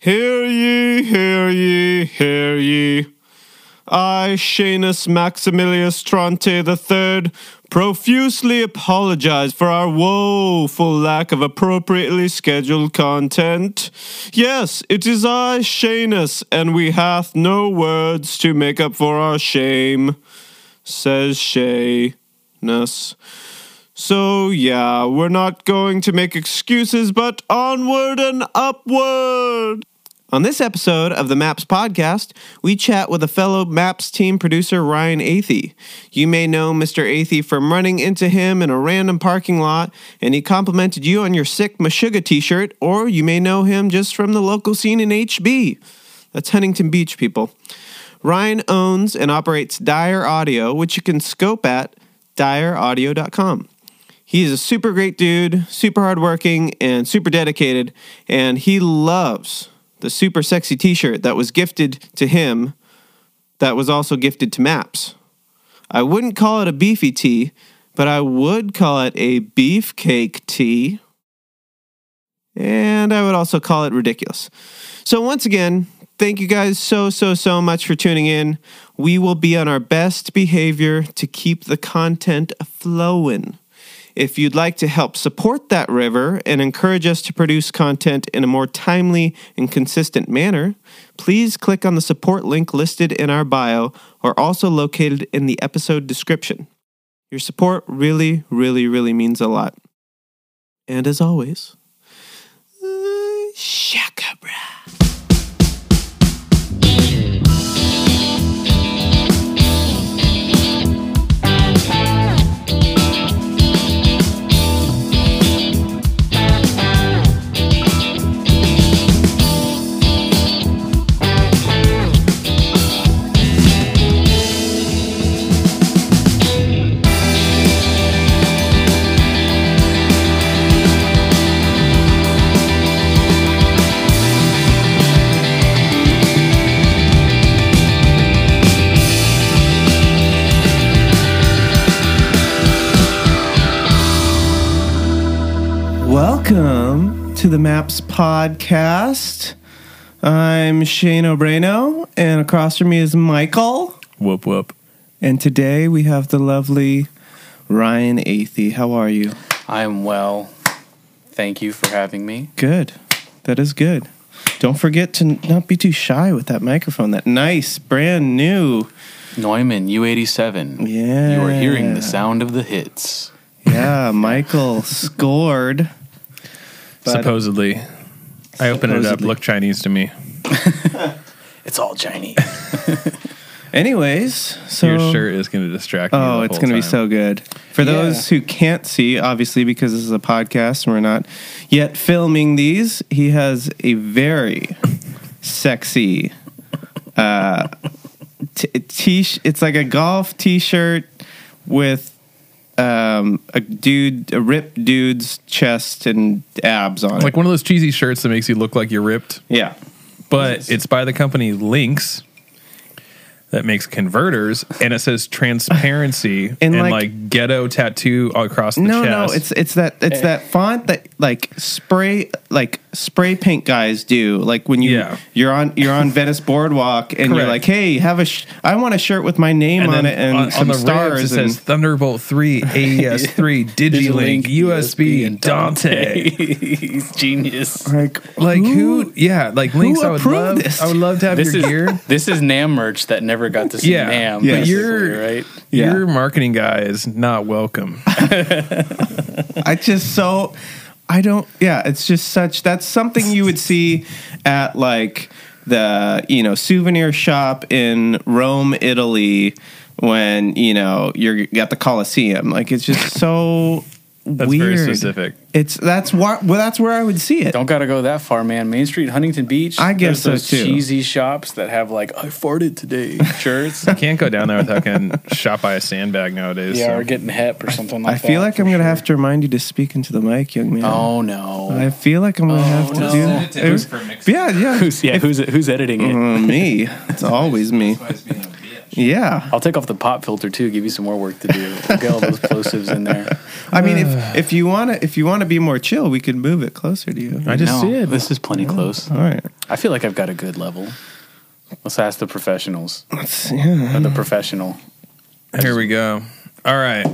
Hear ye, hear ye, hear ye. I, Shanus Maximilius Tronte III, profusely apologize for our woeful lack of appropriately scheduled content. Yes, it is I, Shanus, and we hath no words to make up for our shame, says Shanus. So, yeah, we're not going to make excuses, but onward and upward. On this episode of the Maps podcast, we chat with a fellow Maps team producer, Ryan Athey. You may know Mr. Athey from running into him in a random parking lot, and he complimented you on your sick Meshuggah t shirt, or you may know him just from the local scene in HB. That's Huntington Beach, people. Ryan owns and operates Dire Audio, which you can scope at direaudio.com. He's a super great dude, super hardworking, and super dedicated, and he loves the super sexy t shirt that was gifted to him, that was also gifted to Maps. I wouldn't call it a beefy tee, but I would call it a beefcake tee. And I would also call it ridiculous. So, once again, thank you guys so, so, so much for tuning in. We will be on our best behavior to keep the content flowing. If you'd like to help support that river and encourage us to produce content in a more timely and consistent manner, please click on the support link listed in our bio or also located in the episode description. Your support really, really, really means a lot. And as always, uh, shaka Welcome to the Maps Podcast. I'm Shane Obreno, and across from me is Michael. Whoop whoop. And today we have the lovely Ryan Athey. How are you? I am well. Thank you for having me. Good. That is good. Don't forget to not be too shy with that microphone. That nice, brand new. Neumann U87. Yeah. You are hearing the sound of the hits. Yeah, Michael scored. But- supposedly. I opened it up, Supposedly. looked Chinese to me. It's all Chinese. Anyways, so Your shirt is going to distract me. Oh, it's going to be so good. For those who can't see, obviously, because this is a podcast and we're not yet filming these, he has a very sexy uh, t- t- It's like a golf t shirt with um, a dude, a ripped dude's chest and abs on Like it. one of those cheesy shirts that makes you look like you're ripped, Yeah. but it's by the company Lynx that makes converters, and it says transparency And, and, like- like, ghetto tattoo across the No, chest. no, no, it's it's that it's that font that like spray like spray paint guys do. Like when you Yeah. you're on you're on Venice Boardwalk and you're like, hey, have a sh- I want a shirt with my name and on then it and on, some on the stars. ribs it and, says Thunderbolt 3, AES 3, DigiLink, USB, and Dante. He's genius. like Like who? Yeah, like Lynx. I would love. this? I would love to have This your is gear. this is Nam merch that never got to see Yeah. Nam. Yes. But you're right. Yeah. Your marketing guy is not welcome. I just so I don't. Yeah, it's just such. That's something you would see at like the you know souvenir shop in Rome, Italy, when you know you're at the Colosseum. Like it's just so That's weird. very specific. It's that's why. Well, that's where I would see it. Don't gotta go that far, man. Main Street, Huntington Beach. I guess there's so, those too. cheesy shops that have like I farted today shirts. I can't go down there without getting shot by a sandbag nowadays. yeah, so. or getting hep or something like I that. I feel like I'm gonna have to remind you to speak into the mic, young man. Oh no. I feel like I'm gonna have to no. do. Send it to us for yeah, yeah. Who's yeah? Who's who's editing it? Uh, me. It's always me. Yeah. I'll take off the pop filter too. Give you some more work to do. We'll get all those plosives in there. I mean, if if you wanna if you wanna be more chill, we could move it closer to you. I just no, did. This is plenty close. All right. I feel like I've got a good level. Let's ask the professionals. Let's, yeah. Or the professional. Here we go. All right.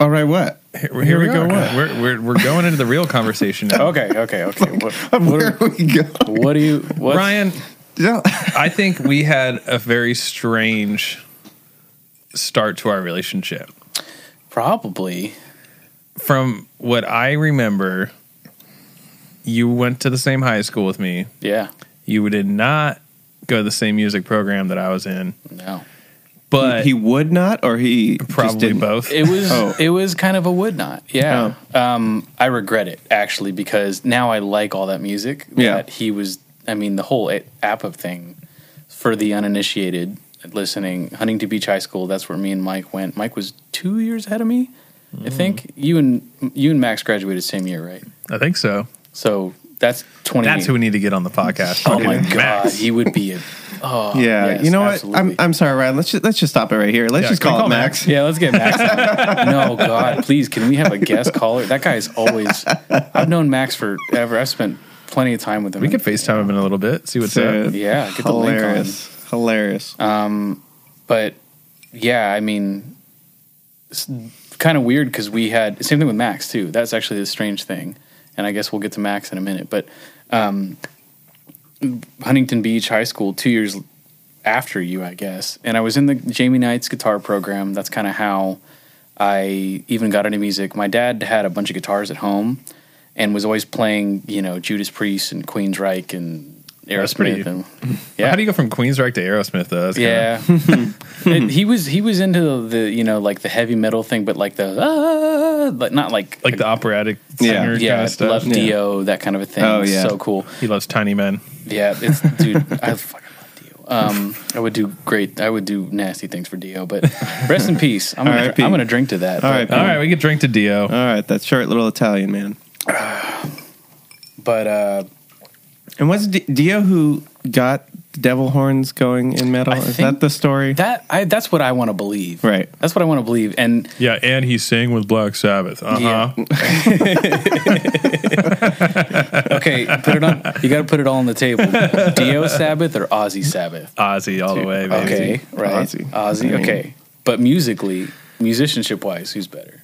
All right, what? Here, here we go. What? We're, we're, we're going into the real conversation now. Okay, okay, okay. What, Where what, we go? what do you what Ryan, Yeah. I think we had a very strange start to our relationship. probably From what I remember, you went to the same high school with me. yeah. You did not go to the same music program that I was in, No. but he would not, or he just probably didn't? both. It was Oh. it was kind of a would not. Yeah. Um I regret it actually because now I like all that music Yeah. that he was I mean the whole app of thing for the uninitiated listening Huntington Beach High School that's where me and Mike went. Mike was 2 years ahead of me. I think mm. you and you and Max graduated same year, right? I think so. So that's 20 That's who we need to get on the podcast. Oh my Max. god, he would be a Oh, Yeah, yes, you know what? I'm I'm sorry, Ryan. Let's just let's just stop it right here. Let's Yeah, just call, call it Max. Yeah, let's get Max. no, God, please, can we have a guest caller? That guy's always. I've known Max forever. I've spent plenty of time with him. We could FaceTime him in a little bit, see what's up. Yeah, get the link on. hilarious, hilarious. but yeah, I mean, it's kind of weird because we had same thing with Max too. That's actually the strange thing, and I guess we'll get to Max in a minute. But um, Huntington Beach High School, two years after you, I guess, and I was in the Jamie Knights guitar program. That's kind of how I even got into music. My dad had a bunch of guitars at home and was always playing, you know, Judas Priest and Queensryche and That's pretty- Aerosmith. And, How do you go from Queensryche to Aerosmith though? Kinda- yeah, And he was he was into the you know like the heavy metal thing, but like the ah, but not like like the operatic Yeah. singer yeah kind of stuff. love Yeah. Dio that kind of a thing. Oh, yeah. so cool. He loves Tiny Men. Yeah, it's dude. I fucking love Dio. Um, I would do great. I would do nasty things for Dio, but rest in peace. I'm gonna I'm gonna drink to that. All but, right, All right, we could drink to Dio. All right, that short little Italian man. But uh, And was D- Dio who got devil horns going in metal? I Is think that the story? that I that's what I want to believe. Right. That's what I want to believe. And Yeah, and he sang with Black Sabbath. Uh huh. okay, put it on. You got to put it all on the table. Dio Sabbath or Ozzy Sabbath. Ozzy all the way, baby. Okay, right. Ozzy. Ozzy. I mean- okay, but musically, musicianship wise, who's better?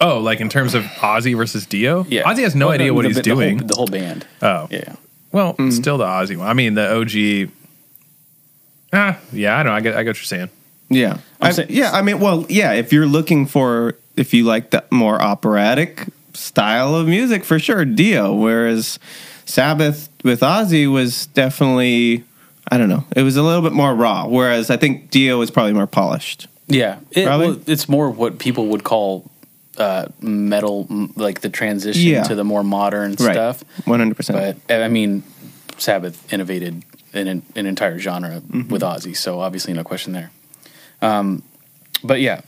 Oh, like in terms of Ozzy versus Dio? Yeah, Ozzy has no Well, idea what the- he's the doing. the whole band. oh, Yeah. well, still the Ozzy one. I mean, the OG. Ah, yeah, I don't know. I get, I get what you're saying. Yeah. I'm I- saying- yeah, I mean, well, yeah, if you're looking for, if you like the more operatic style of music, for sure, Dio. Whereas Sabbath with Ozzy was definitely, I don't know, it was a little bit more raw. Whereas I think Dio was probably more polished. Yeah, it, Probably. well, it's more what people would call uh, metal, like the transition Yeah. to the more modern stuff. 100%. But I mean, Sabbath innovated an, an entire genre Mm-hmm. with Ozzy, so obviously no question there. Um, but yeah,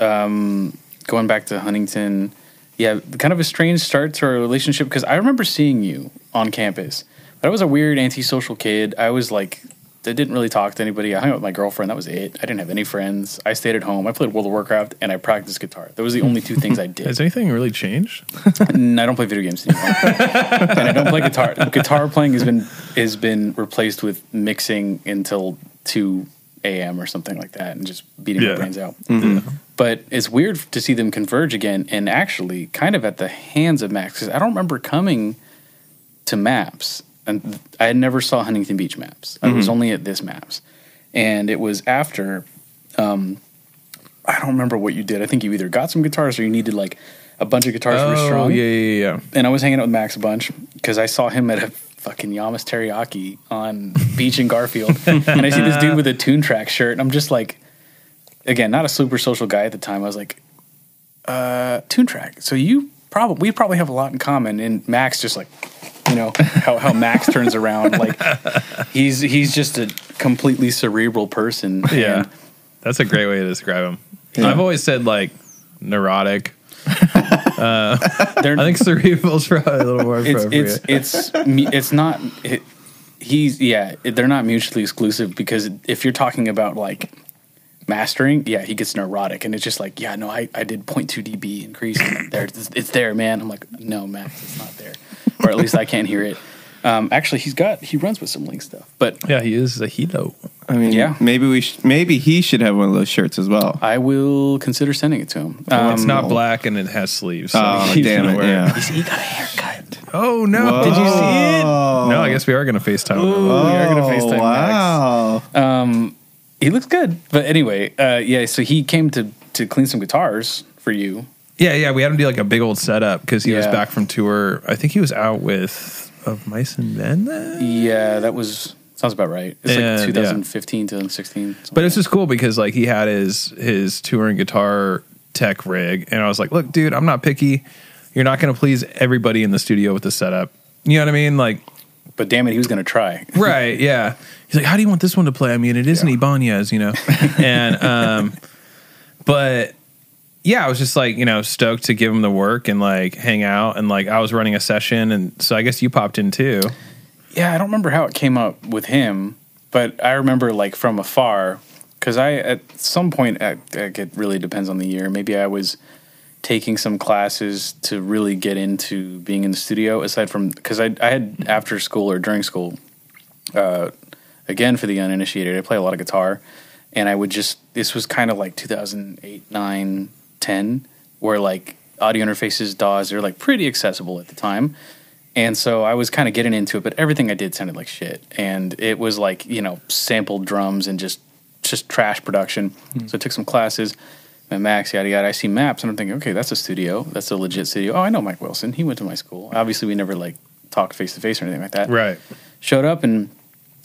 um, going back to Huntington, yeah, kind of a strange start to our relationship because I remember seeing you on campus, but I was a weird antisocial kid. I was like, I didn't really talk to anybody. I hung out with my girlfriend. That was it. I didn't have any friends. I stayed at home. I played World of Warcraft and I practiced guitar. That was the only two things I did. Has anything really changed? And I don't play video games anymore. and I don't play guitar. Guitar playing has been has been replaced with mixing until two a.m. or something like that, and just beating Yeah. my brains out. Mm-hmm. But it's weird to see them converge again, and actually, kind of at the hands of Max, because I don't remember coming to Maps, and I had never saw Huntington Beach Maps. I was only at this Maps, and it was after. Um, I don't remember what you did. I think you either got some guitars or you needed like a bunch of guitars for Oh, strong yeah, yeah, yeah. and I was hanging out with Max a bunch because I saw him at a fucking Yamas Teriyaki on Beach in Garfield, and I see this dude with a Toontrack shirt, and I'm just like, again, not a super social guy at the time. I was like, uh, Toontrack. So you probably we probably have a lot in common, and Max just like, you know how how Max turns around like he's he's just a completely cerebral person. Yeah. and That's a great way to describe him. I've always said like neurotic. Uh, they're I think cerebral's probably a little more appropriate. it's it's me- it's not it, he's yeah they're not mutually exclusive because if you're talking about like mastering yeah he gets neurotic and it's just like yeah no i, I did 0.2 db increase there it's, it's there man i'm like no max it's not there or at least I can't hear it. Um, actually, he's got he runs with some Lynx stuff, but Yeah, he is a helo. I mean, Yeah. maybe we sh- maybe he should have one of those shirts as well. I will consider sending it to him. Well, it's Um, not black and it has sleeves. So Oh he's damn it! wear Yeah. he got a haircut. Oh no! Did you see it? No, I guess we are going to FaceTime. him. we are gonna FaceTime wow. Um, he looks good, but anyway, uh, yeah. So he came to to clean some guitars for you. Yeah, yeah. We had him do like a big old setup because he was Yeah. back from tour. I think he was out with of Mice and Men then. Yeah, that was sounds about right. It's like yeah. 2015, 2016. something But it's just cool because like he had his his touring guitar tech rig, and I was like, "Look, dude, I'm not picky. You're not going to please everybody in the studio with the setup. You know what I mean? Like, But damn it, he was gonna try. right? Yeah. He's like, "How do you want this one to play? I mean, it is an Ibanez, you know." and um, but yeah, I was just like, you know, stoked to give him the work and like hang out, and like I was running a session, and so I guess you popped in too. Yeah, I don't remember how it came up with him, but I remember like from afar because I at some point I, I- it really depends on the year. Maybe I was taking some classes to really get into being in the studio. Aside from because I I had after school or during school, uh, again for the uninitiated, I play a lot of guitar, and I would just this was kind of like 2008, 9, 10, where like audio interfaces, DAWs, they're like pretty accessible at the time. And so I was kind of getting into it, but everything I did sounded like shit. And it was like, you know, sampled drums and just just trash production. So I took some classes, met Max, yada yada. I see maps and I'm thinking, okay, that's a studio. That's a legit studio. Oh, I know Mike Wilson. He went to my school. Obviously we never like talked face to face or anything like that. Right. Showed up and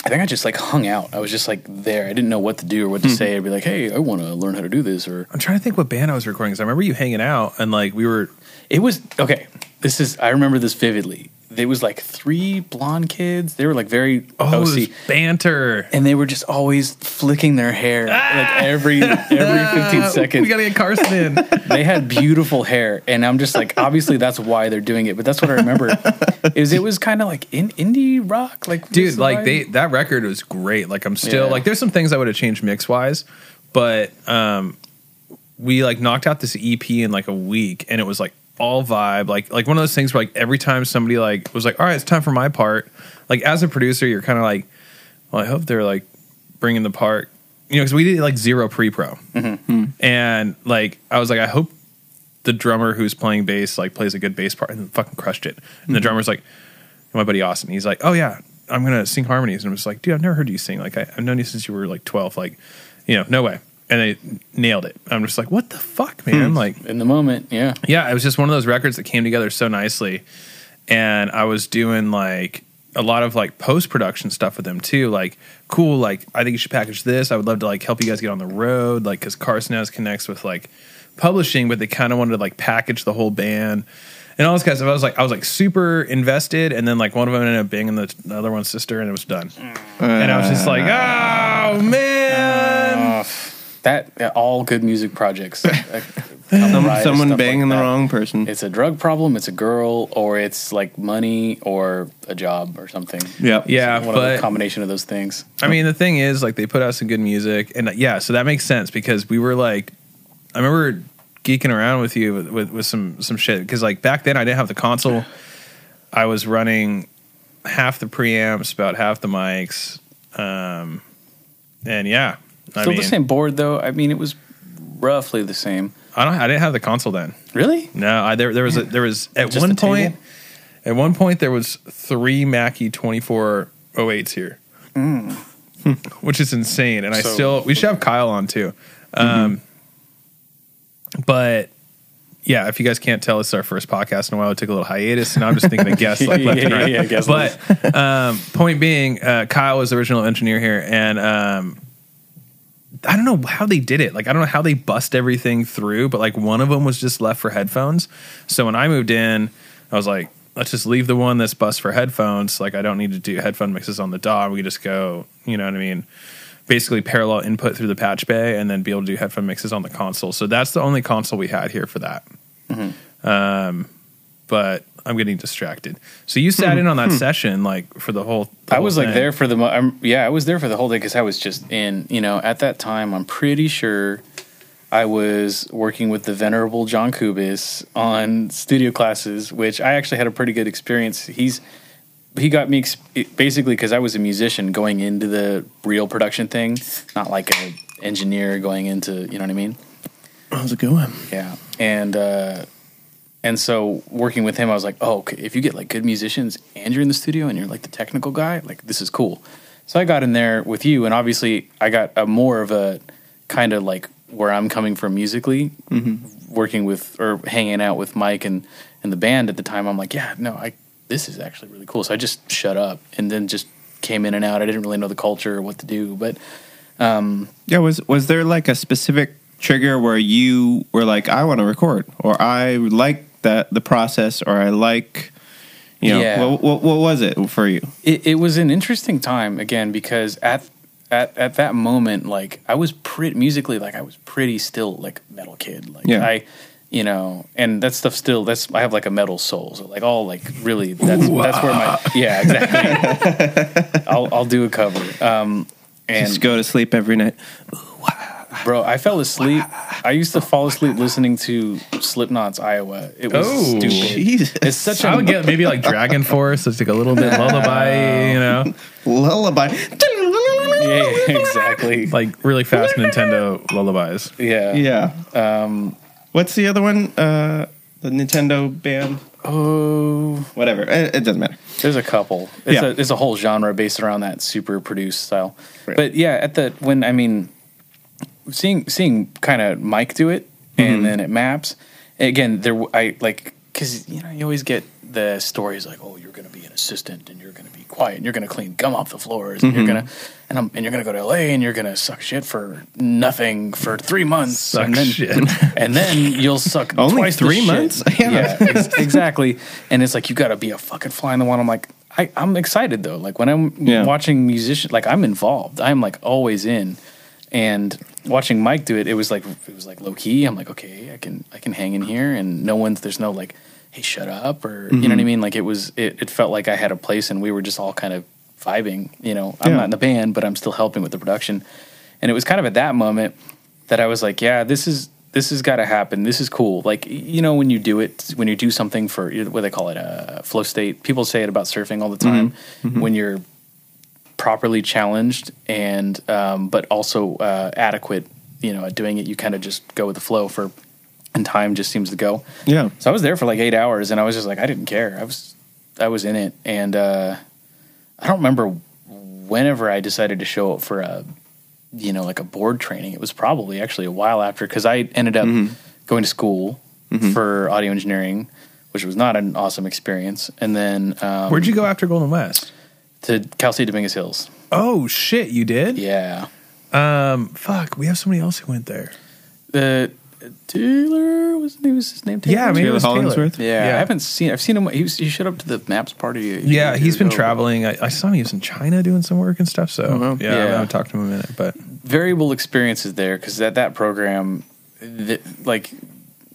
I think I just like hung out. I was just like there. I didn't know what to do or what to hmm. say. I'd be like, hey, I want to learn how to do this or I'm trying to think what band I was recording because I remember you hanging out and like we were. It was okay. This is I remember this vividly. There was like three blonde kids. They were like very Oh, it OC, banter. and they were just always flicking their hair like every every fifteen seconds. We gotta get Carson in. they had beautiful hair, and I'm just like, obviously that's why they're doing it. But that's what I remember. Is it was kind of like in indie rock, like dude like vibe? they that record was great like i'm still Yeah. like there's some things i would have changed mix wise but um we like knocked out this ep in like a week and it was like all vibe like like one of those things where like every time somebody like was like all right it's time for my part like as a producer you're kind of like well i hope they're like bringing the part you know because we did like zero pre-pro mm-hmm. hmm. and like i was like i hope the drummer who's playing bass like plays a good bass part and fucking crushed it and the mm-hmm. drummer's like my buddy Austin. He's like, "Oh yeah, I'm gonna sing harmonies," and I was like, "Dude, I've never heard you sing. Like, I, I've known you since you were like 12. Like, you know, no way." And they nailed it. I'm just like, "What the fuck, man?" Hmm. Like, in the moment, yeah. yeah, it was just one of those records that came together so nicely, and I was doing like a lot of like post production stuff with them too. Like, cool. Like, I think you should package this. I would love to like help you guys get on the road. Like, because Carson has connects with like publishing, but they kind of wanted to like package the whole band and all this kind of stuff. I was like, I was like super invested, and then like one of them ended up banging the, the other one's sister, and it was done. and I was just like, oh man. That all good music projects. uh, Some, someone banging like the that. wrong person. It's a drug problem. It's a girl, or it's like money, or a job, or something. Yep. Yeah, one of but the combination of those things. I mean, the thing is, like, they put out some good music, and uh, yeah, so that makes sense because we were like, I remember geeking around with you with, with, with some some shit because like back then I didn't have the console. I was running half the preamps, about half the mics, um, and yeah, I Still mean, the same board though. I mean, it was roughly the same. I don't, I didn't have the console then. Really? No, I, there there was a, there was at Just one the table? point, at one point there was three Mackie twenty four oh eights here, which is insane. And I So- still we should have Kyle on too, um, but yeah, if you guys can't tell, it's our first podcast in a while. We took a little hiatus, and I'm just thinking of guests like left and Yeah, right. yeah, guest but um, point being, uh, Kyle was the original engineer here, and um, I don't know how they did it. Like I don't know how they bust everything through, but like one of them was just left for headphones. So when I moved in, I was like, let's just leave the one that's bust for headphones. Like I don't need to do headphone mixes on the DAW. We just go, you know what I mean? Basically parallel input through the patch bay and then be able to do headphone mixes on the console. So that's the only console we had here for that. Um, but I'm getting distracted. So you sat in on that session like for the whole. the I whole was like thing. there for the. mo- I'm, yeah, I was there for the whole day because I was just in. You know, at that time, I'm pretty sure I was working with the venerable John Kubis on studio classes, which I actually had a pretty good experience. He's he got me ex- basically because I was a musician going into the real production thing, not like an engineer going into you know what I mean. How's it going? Yeah, and uh, and so working with him, I was like, oh, okay, if you get like good musicians and you're in the studio and you're like the technical guy, like this is cool. So I got in there with you, and obviously I got a more of a kind of like where I'm coming from musically, mm-hmm. working with or hanging out with Mike and and the band at the time. I'm like, yeah, no, I this is actually really cool. So I just shut up and then just came in and out. I didn't really know the culture or what to do, but um, Yeah, was was there like a specific trigger where you were like, I want to record, or I like that the process, or I like, you know, Yeah. what, what, what was it for you? it, it was an interesting time again because at at at that moment like i was pretty musically like i was pretty still like metal kid like Yeah. i you know and that stuff still that's i have like a metal soul so like all like really that's that's where my yeah exactly i'll i'll do a cover um and Just go to sleep every night. Bro i fell asleep i used to fall asleep listening to slipknot's iowa it was Oh, stupid Jesus. it's such I a would get maybe like DragonForce. It's like a little bit lullaby, you know, Lullaby. yeah exactly like really fast Nintendo lullabies. yeah Yeah. Um, What's the other one? Uh, the Nintendo band. oh Whatever. It, it doesn't matter. There's a couple. It's Yeah. a it's a whole genre based around that super produced style. Right. But yeah, at the when I mean, seeing seeing kind of Mike do it, Mm-hmm. and then it maps. Again, there I like because you know you always get the stories like, oh, you're going to be an assistant and you're going to be quiet and you're going to clean gum off the floors and Mm-hmm. you're gonna and, I'm, and you're going to go to LA and you're going to suck shit for nothing for three months Suck and then shit. and then you'll suck Only twice three months? Yeah. Yeah, ex- exactly. And it's like you got to be a fucking fly in the one. I'm like, I, I'm excited though. Like when I'm Yeah. watching musician, like I'm involved. I'm like always in. And watching Mike do it, it was like it was like low key. I'm like, okay, I can I can hang in here, and no one's there's no like, hey, shut up, or you know what I mm-hmm. mean. Like it was it, it felt like I had a place, and we were just all kind of vibing. You know, I'm Yeah. not in the band, but I'm still helping with the production. And it was kind of at that moment that I was like, yeah, this is this has got to happen. This is cool. Like you know, when you do it, when you do something for what they call it, a flow state. People say it about surfing all the time. Mm-hmm. Mm-hmm. When you're properly challenged and um, but also uh, adequate, you know, at doing it, you kind of just go with the flow for, and time just seems to go. Yeah. So I was there for like eight hours, and I was just like, I didn't care. I was, I was in it, and uh, I don't remember whenever I decided to show up for a, you know, like a board training. It was probably actually a while after because I ended up going to school for audio engineering, which was not an awesome experience. And then um, Where'd you go after Golden West? To Cal State Dominguez Hills? Oh shit, you did? Yeah, Um, fuck, we have somebody else who went there. the Taylor was he was his name? Taylor? Yeah, maybe Taylor it was Taylor. Hollingsworth? Yeah, yeah. I haven't seen. I've seen him. He, was, he showed up to the Maps party. a- Yeah, he's been ago. traveling. I, I saw him. He was in China doing some work and stuff. So wow. yeah, I Yeah. haven't talked to him in a minute, but variable experiences there because at that program, th- like,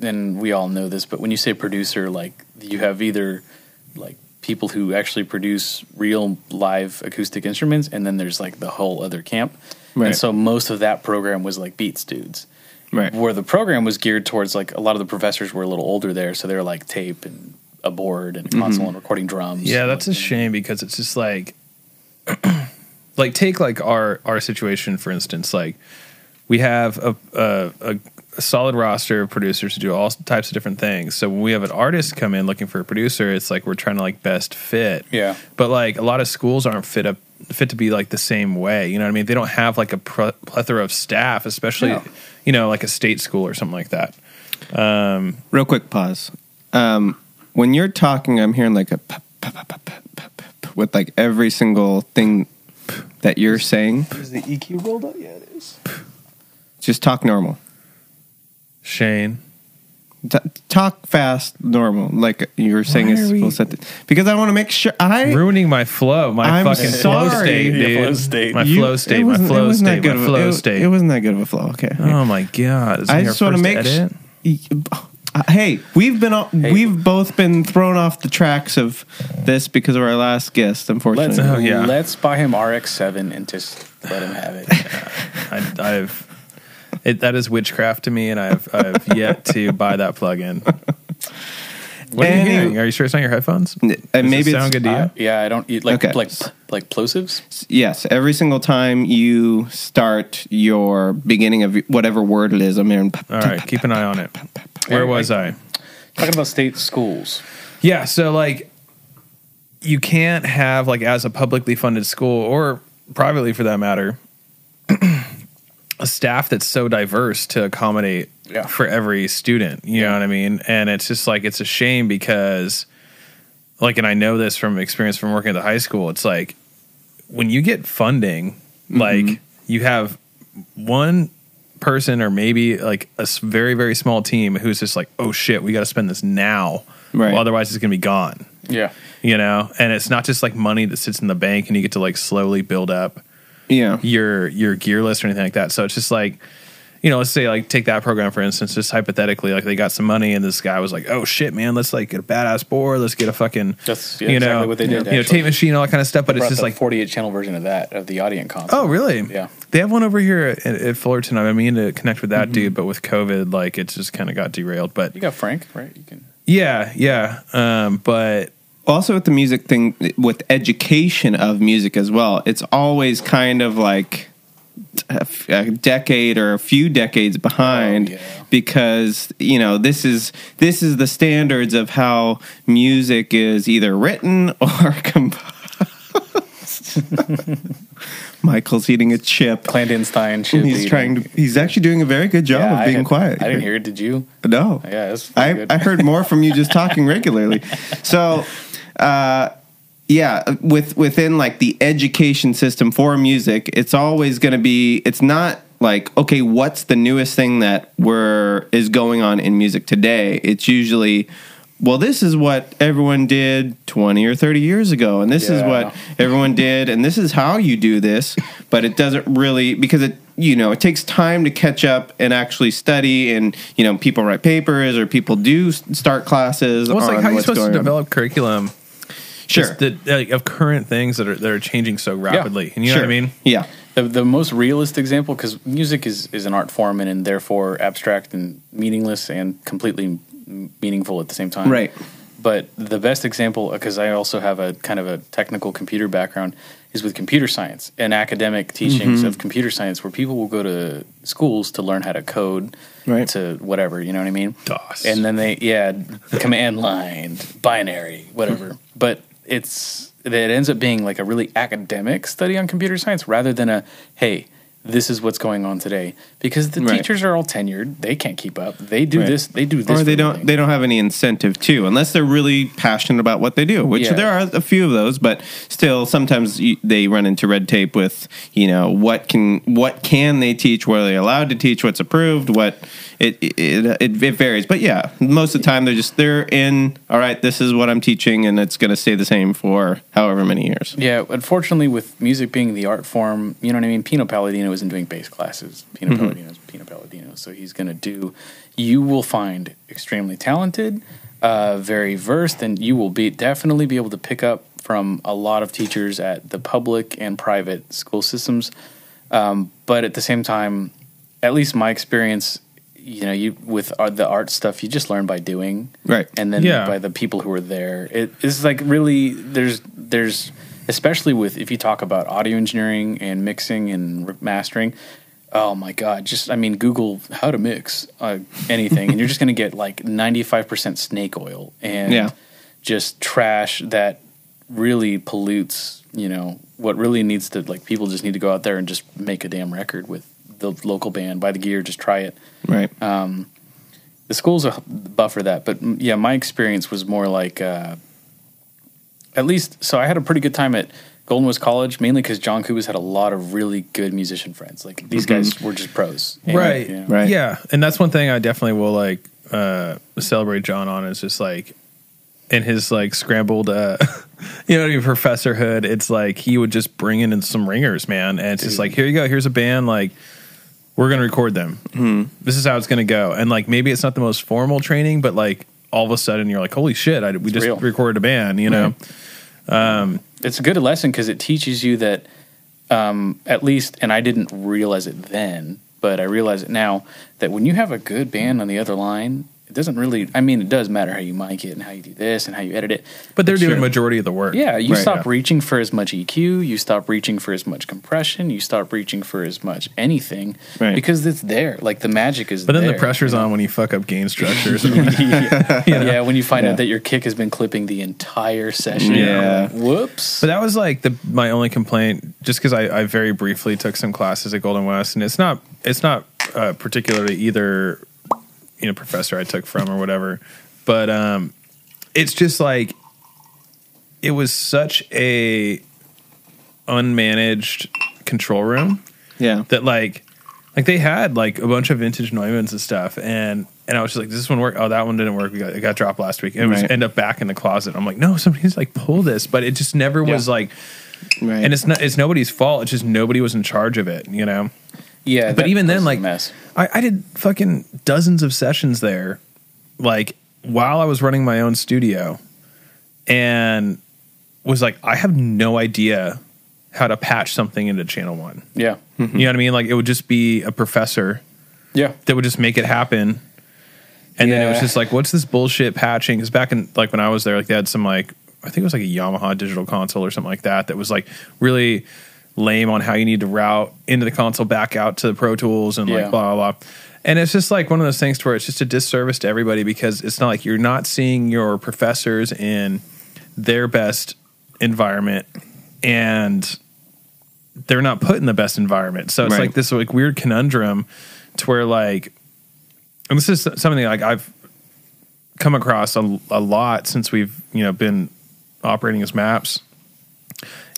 and we all know this, but when you say producer, like you have either like people who actually produce real live acoustic instruments, and then there's like the whole other camp. Right. And so most of that program was like Beats dudes. Right. Where the program was geared towards like a lot of the professors were a little older there, so they were like tape and a board and a console and recording drums. yeah, that's a shame because it's just like, like take like our our situation for instance. Like we have a a, a a solid roster of producers who do all types of different things. So when we have an artist come in looking for a producer, it's like we're trying to like best fit. Yeah. But like a lot of schools aren't fit up fit to be like the same way. You know what I mean? They don't have like a pr- plethora of staff, especially No. you know like a state school or something like that. Real quick pause. Um, when you're talking, I'm hearing like a p- p- p- p- p- p- p- with like every single thing that you're saying. Is the EQ rolled up? Yeah, it is. Just talk normal. Shane. T- talk fast, normal, like you were saying Why is are we- full sentence. Because I want to make sure I ruining my flow, my I'm fucking flow state, dude. flow state. My You- flow state, my wasn't- it flow state, my of a- flow it- state. It wasn't that good of a flow. Okay. oh my god! Is I this just want to make edit? sure. Uh, hey, we've been all, we've both been thrown off the tracks of this because of our last guest. Unfortunately, Let's Oh, yeah. let's buy him RX seven and just let him have it. I, I've It, that is witchcraft to me, and I've I've yet to buy that plug-in. What are you Any- hearing? Are you sure it's not your headphones? And Does maybe it sound it's- good to you? Uh, yeah, I don't eat like Okay. like like plosives. Yes, every single time you start your beginning of whatever word it is, I'm hearing. All right, keep an eye on it. Where was I? Talking about state schools. Yeah, so like you can't have like as a publicly funded school or privately for that matter a staff that's so diverse to accommodate Yeah. for every student, you know what I mean? And it's just like it's a shame because like and I know this from experience from working at the high school, it's like when you get funding, mm-hmm. like you have one person or maybe like a very very small team who's just like, "Oh shit, we got to spend this now." Right. Well, otherwise it's going to be gone Yeah. you know and it's not just like money that sits in the bank and you get to like slowly build up Yeah, your your gear list or anything like that so it's just like you know let's say like take that program for instance just hypothetically like they got some money and this guy was like oh shit man let's like get a badass board let's get a fucking That's yeah, you exactly know what they did. you know actually. tape machine all that kind of stuff but it's just the like 48 channel version of that of the Audient console. oh really Yeah. they have one over here at, at fullerton i mean to connect with that Mm-hmm. dude but with covid like it just kind of got derailed but You got Frank, right? You can. yeah yeah um but also with the music thing with education of music as well it's always kind of like a decade or a few decades behind Oh, yeah. because you know this is this is the standards of how music is either written or composed michael's eating a chip Clandestine shit. he's eating. trying to he's actually doing a very good job Yeah, of I being had- quiet I didn't hear it. Did you? no Yeah, I. I heard more from you just talking regularly. So, uh, yeah, with within like the education system for music, it's always going to be. It's not like okay, what's the newest thing that we're is going on in music today? It's usually. Well, this is what everyone did 20 or 30 years ago, and this is what everyone did, and this is how you do this. But it doesn't really because it you know it takes time to catch up and actually study, and you know people write papers or people do start classes. well, it's like how you what's supposed to on. develop curriculum Sure, just the, like, of current things that are that are changing so rapidly. Yeah. And you know sure. what I mean? Yeah, the, the most realist example because music is, is an art form and, and therefore abstract and meaningless and completely meaningful at the same time Right. but the best example because i also have a kind of a technical computer background is with computer science and academic teachings Mm-hmm. of computer science where people will go to schools to learn how to code Right. to whatever you know what i mean DOS. and then they yeah command line binary whatever but it's it ends up being like a really academic study on computer science rather than a hey this is what's going on today. Because the Right. teachers are all tenured. They can't keep up. They do Right. this they do this or they don't they don't have any incentive to unless they're really passionate about what they do which Yeah. there are a few of those but still sometimes you, they run into red tape with you know what can what can they teach? What are they allowed to teach? What's approved? What it it, it it varies but yeah most of the time they're just they're in all right this is what i'm teaching and it's going to stay the same for however many years Yeah, unfortunately, with music being the art form, you know what I mean. Pino Palladino isn't doing bass classes. Pino Mm-hmm. Palladino's Pino Palladino, so he's going to do. You will find extremely talented, uh, very versed, and you will be definitely be able to pick up from a lot of teachers at the public and private school systems. Um, but at the same time, at least my experience, you know, you with art, the art stuff, you just learn by doing right and then Yeah. by the people who are there. It is like really there's there's especially with if you talk about audio engineering and mixing and mastering. Oh my god! Just I mean, Google how to mix uh, anything, and you're just gonna get like 95 percent snake oil and Yeah. just trash that really pollutes. You know what really needs to like people just need to go out there and just make a damn record with the local band, buy the gear, just try it. Right. The schools will buffer that, but yeah, my experience was more like uh, at least. So I had a pretty good time at Golden West College, mainly because John Kubas had a lot of really good musician friends. Like these guys were just pros, And, right. You know, Right. yeah. And that's one thing i definitely will like uh celebrate john on is just like in his like scrambled uh you know professorhood it's like he would just bring in some ringers man. And it's just like here you go. Here's a band like we're gonna record them Hmm. this is how it's gonna go and like maybe it's not the most formal training but like all of a sudden you're like holy shit I, we just real. recorded a band you know it's a good lesson because it teaches you that um, at least, and I didn't realize it then, but I realize it now that when you have a good band on the other line, it doesn't really. I mean, it does matter how you mic it and how you do this and how you edit it. But they're doing majority of the work. Yeah, you Right. stop Yeah. reaching for as much EQ, you stop reaching for as much compression, you stop reaching for as much anything Right. because it's there. Like the magic is there. But then there. the pressure's on when you fuck up gain structures. yeah. yeah, when you find Yeah. out that your kick has been clipping the entire session. Yeah. Whoops. But that was like the my only complaint, just because I, I very briefly took some classes at Golden West, and it's not it's not uh, particularly either you know professor I took from or whatever, but um, it's just like it was such a unmanaged control room Yeah. that like like they had like a bunch of vintage Neumanns and stuff and and I was just like, does this one work? Oh, that one didn't work. We got it got dropped last week. It was end up back in the closet. I'm like, no, somebody's like pull this, but it just never was like Right. and it's not it's nobody's fault. It's just nobody was in charge of it, you know. Yeah, But even then, like mess. I, I did fucking dozens of sessions there, like while I was running my own studio, and was like, I have no idea how to patch something into channel one. Yeah. You know what I mean? Like it would just be a professor Yeah. that would just make it happen. And then it was just like, what's this bullshit patching? Because back in like when I was there, like they had some like I think it was like a Yamaha digital console or something like that that was like really lame on how you need to route into the console back out to the Pro Tools and like Yeah. blah blah blah. And it's just like one of those things to where it's just a disservice to everybody because it's not like you're not seeing your professors in their best environment and they're not put in the best environment. So it's Right. like this like weird conundrum to where like and this is something like I've come across a, a lot since we've you know been operating as maps.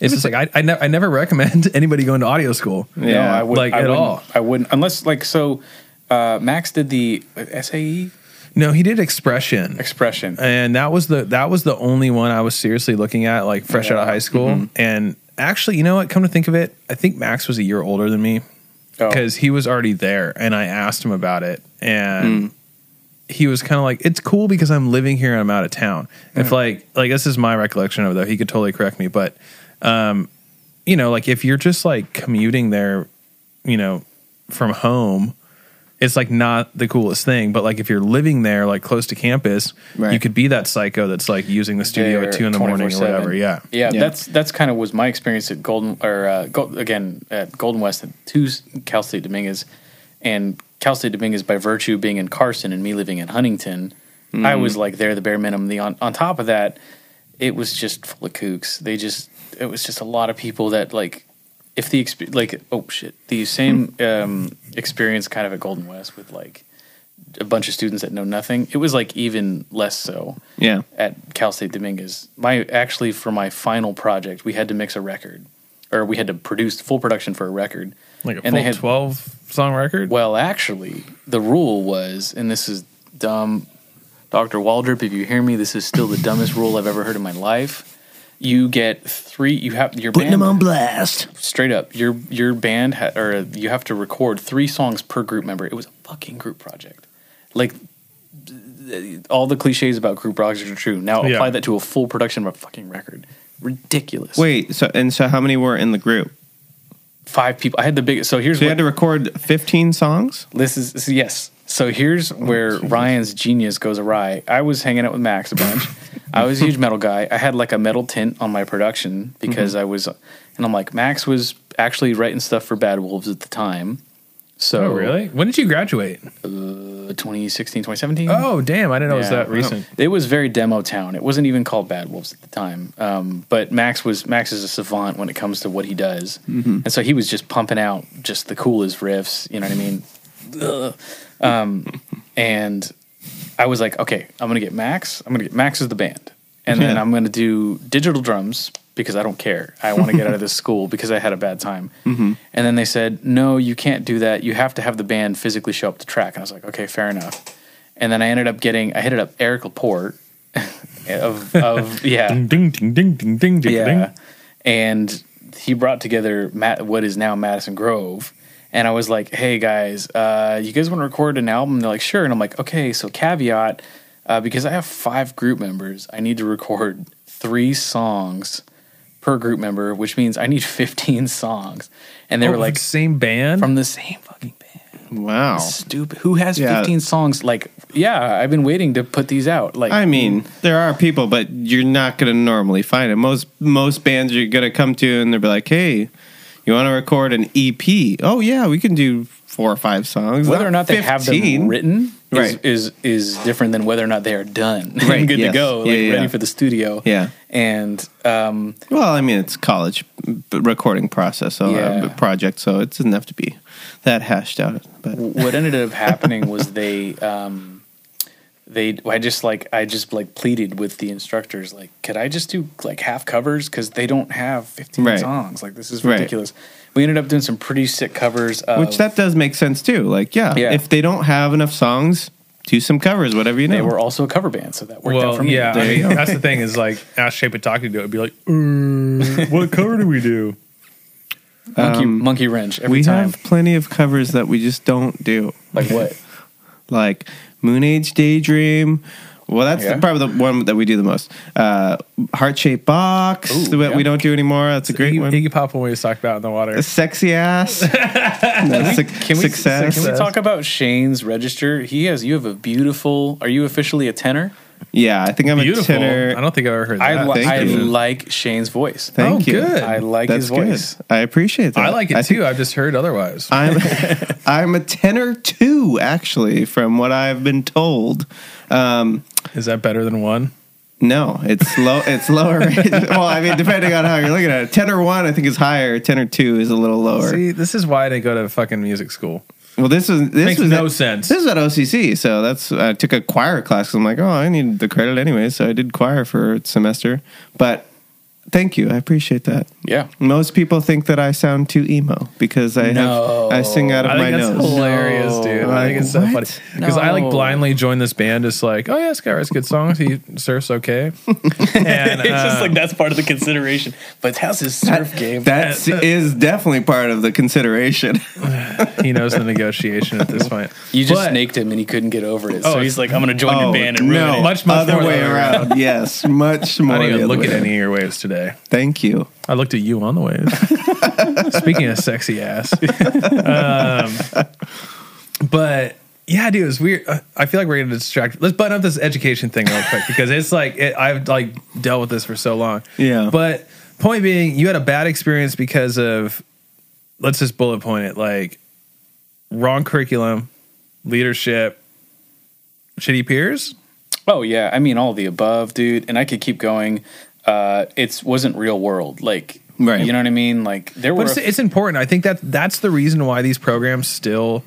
It's just like I I, ne- I never recommend anybody going to audio school. No, Yeah. I would, Like, I at wouldn't- all. I wouldn't unless like so. Uh, Max did the uh, SAE No, he did expression, expression. and that was the that was the only one I was seriously looking at, like fresh out of high school. Mm-hmm. And actually, you know what? Come to think of it, I think Max was a year older than me. Oh. because he was already there and I asked him about it and mm. He was kind of like it's cool because I'm living here and I'm out of town. If like like this is my recollection of it though he could totally correct me but um you know like if you're just like commuting there you know from home it's like not the coolest thing but like if you're living there like close to campus Right. you could be that psycho that's like using the studio There at 2 in the morning or whatever yeah yeah, Yeah. That's that's kind of was my experience at Golden or uh, Go, again at Golden West at two Cal State Dominguez, and Cal State Dominguez by virtue of being in Carson and me living in Huntington, Mm-hmm. I was like there the bare minimum. The on on top of that, it was just full of kooks. They just it was just a lot of people that like if the exp- like oh shit the same um, experience kind of at Golden West with like a bunch of students that know nothing. It was like even less so yeah. at Cal State Dominguez. My actually for my final project, we had to mix a record, or we had to produce full production for a record. Like a And they full had- 12 song record Well, actually, the rule was, and this is dumb, Doctor Waldrop. If you hear me, this is still the dumbest rule I've ever heard in my life. You get three. You have your putting band blast. straight up. Your your band ha- or you have to record three songs per group member. It was a fucking group project. Like all the cliches about group projects are true. Now Yeah. apply that to a full production of a fucking record. Ridiculous. Wait, so and so how many were in the group? Five people. I had the biggest. So here's So you what had to record 15 songs? this is. this is- yes. So here's oh, where Ryan's genius goes awry. I was hanging out with Max a bunch. I was a huge metal guy. I had like a metal tint on my production because mm-hmm. I was, and I'm like Max was actually writing stuff for Bad Wolves at the time. So oh really when did you graduate 2016, 2017. oh damn I didn't know it was that recent It was very demo town. It wasn't even called Bad Wolves at the time. Um, but Max was Max is a savant when it comes to what he does, and so he was just pumping out just the coolest riffs. You know what I mean? Um, and I was like, okay, I'm gonna get Max. I'm gonna get Max as the band, and then I'm gonna do digital drums because I don't care. I want to get out of this school because I had a bad time. And then they said, no, you can't do that. You have to have the band physically show up to track. And I was like, okay, fair enough. And then I ended up getting, I hit it up Eric Laporte of, of yeah, ding ding ding ding ding ding ding yeah. ding. And he brought together Matt, what is now Madison Grove. And I was like, hey guys, uh, you guys want to record an album? they're like, sure. And I'm like, okay, so caveat, uh, because I have five group members, I need to record three songs per group member, which means I need 15 songs. And they Oh, were like, same band from the same fucking band. Wow. Stupid. Who has Yeah. 15 songs? Like, yeah, I've been waiting to put these out. Like, I mean, there are people, but you're not going to normally find it. Most most bands you're going to come to and they'll be like, "Hey, you want to record an EP? Oh yeah, we can do four or five songs." whether or not they have 15. them written is, Right. is is different than whether or not they are done Right, and good yes. to go, like Yeah, yeah, ready yeah. for the studio. Yeah. And um, Well, I mean, it's college recording process, so Yeah. uh, project, so it doesn't have to be that hashed out. But what ended up happening was they um, they I just like I just like pleaded with the instructors like could I just do like half covers because they don't have 15 Right. songs like this is Right. Ridiculous. We ended up doing some pretty sick covers. Of, which that does make sense too. Like, yeah, Yeah. if they don't have enough songs, do some covers, whatever you know. they were also a cover band, so that worked out for me. yeah, I There you mean, that's the thing is like ask Shape Talking to it, it'd be like, uh, what cover do we do? monkey, Um, monkey wrench every we time. have plenty of covers that we just don't do. like what? like Moon Age Daydream. Well, that's Yeah. probably the one that we do the most. Uh, Heart Shaped Box Ooh, that yeah. we don't do anymore. That's a great Iggy, one. Iggy Pop when we was talking about in the water. Sexy ass. No, Can we, can we talk about Shane's register? He has. You have a beautiful. Are you officially a tenor? Yeah, I think I'm Beautiful. a tenor. I don't think I've ever heard I, that. li- thank I you. like Shane's voice. Thank Oh, you. good. I like That's his voice. good. I appreciate that. I like it think too. I've just heard otherwise. I'm I'm a tenor too, actually, from what I've been told. Um, Is that better than one? no, it's low. It's lower. well, I mean, depending on how you're looking at it, tenor one I think is higher. Tenor two is a little lower. See, this is why I didn't go to fucking music school. Well, this was this Makes was no at, sense. This is at OCC, so that's I took a choir class. 'cause I'm like, oh, I need the credit anyway, so I did choir for a semester. But thank you, I appreciate that. Yeah. Most people think that I sound too emo because I No. have I sing out of I my think that's nose. hilarious, No. dude. I think it's so what? funny because I like blindly joined this band. It's like, oh yeah, this guy writes good songs. He surfs okay, and it's just uh, like that's part of the consideration. But how's his surf game? That is definitely part of the consideration. he knows the negotiation at this point. you just But- snaked him and he couldn't get over it. So Oh, he's like, I'm going to join your band and ruin Oh, no, it. Much, much other more way around. yes, much more. I didn't even other look at way any airwaves today. Thank you. I looked at you on the way. Speaking of sexy ass, um, but yeah, dude, it's weird. Uh, I feel like we're gonna distract. Let's button up this education thing real quick because it's like it, I've like dealt with this for so long. Yeah. But point being, you had a bad experience because of let's just bullet point it like wrong curriculum, leadership, shitty peers. Oh yeah, I mean all of the above, dude. And I could keep going. Uh, it wasn't real world, like Right. You know what I mean? Like there were. It's, a- it's important. I think that that's the reason why these programs still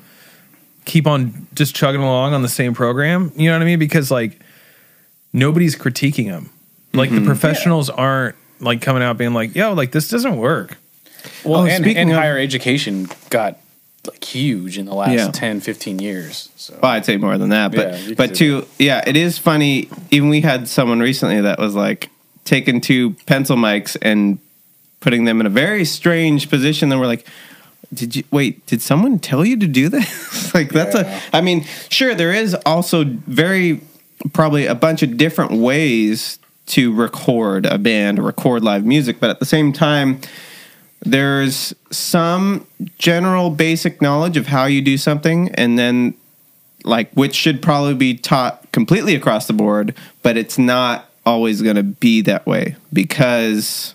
keep on just chugging along on the same program. You know what I mean? Because like nobody's critiquing them. Like Mm-hmm. the professionals aren't like coming out being like, "Yo, like this doesn't work." well, Oh, and, speaking and of- higher education got like huge in the last Yeah. 10, 15 years. So Well, I'd say more than that, but Yeah, but say to yeah, it is funny. Even we had someone recently that was like taking two pencil mics and putting them in a very strange position. Then we're like, did you wait? Did someone tell you to do this? like that's Yeah. a. I mean, sure, there is also very probably a bunch of different ways to record a band or record live music, but at the same time. There's some general basic knowledge of how you do something, and then like which should probably be taught completely across the board, but it's not always going to be that way because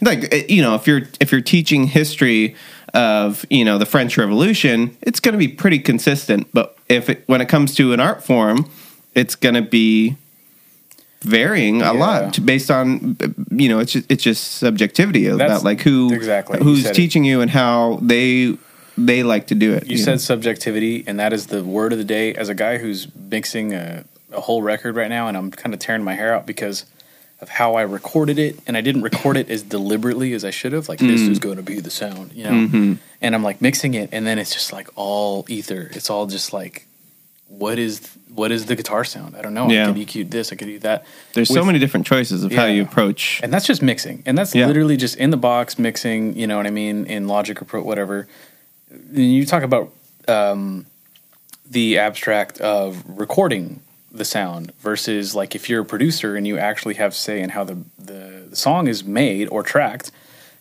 like eh, you know, if you're if you're teaching history of, you know, the French Revolution, it's going to be pretty consistent, but if it, when it comes to an art form, it's going to be varying a Yeah. lot based on you know it's just, it's just subjectivity about That's- like who exactly. You who's said it. teaching you and how they they like to do it You know? said subjectivity, and that is the word of the day. As a guy who's mixing a, a whole record right now, and I'm kind of tearing my hair out because of how I recorded it, and I didn't record it as deliberately as I should have. Like this Mm. is going to be the sound, you know. Mm-hmm. And I'm like mixing it, and then it's just like all ether. It's all just like, what is what is the guitar sound? I don't know. Yeah. I could EQ this, I could do that. There's so many different choices of how you approach. and that's just mixing and that's Yeah. literally just in the box mixing you know what i mean in logic or pro whatever and you talk about um, the abstract of recording the sound versus like if you're a producer and you actually have say in how the, the, the song is made or tracked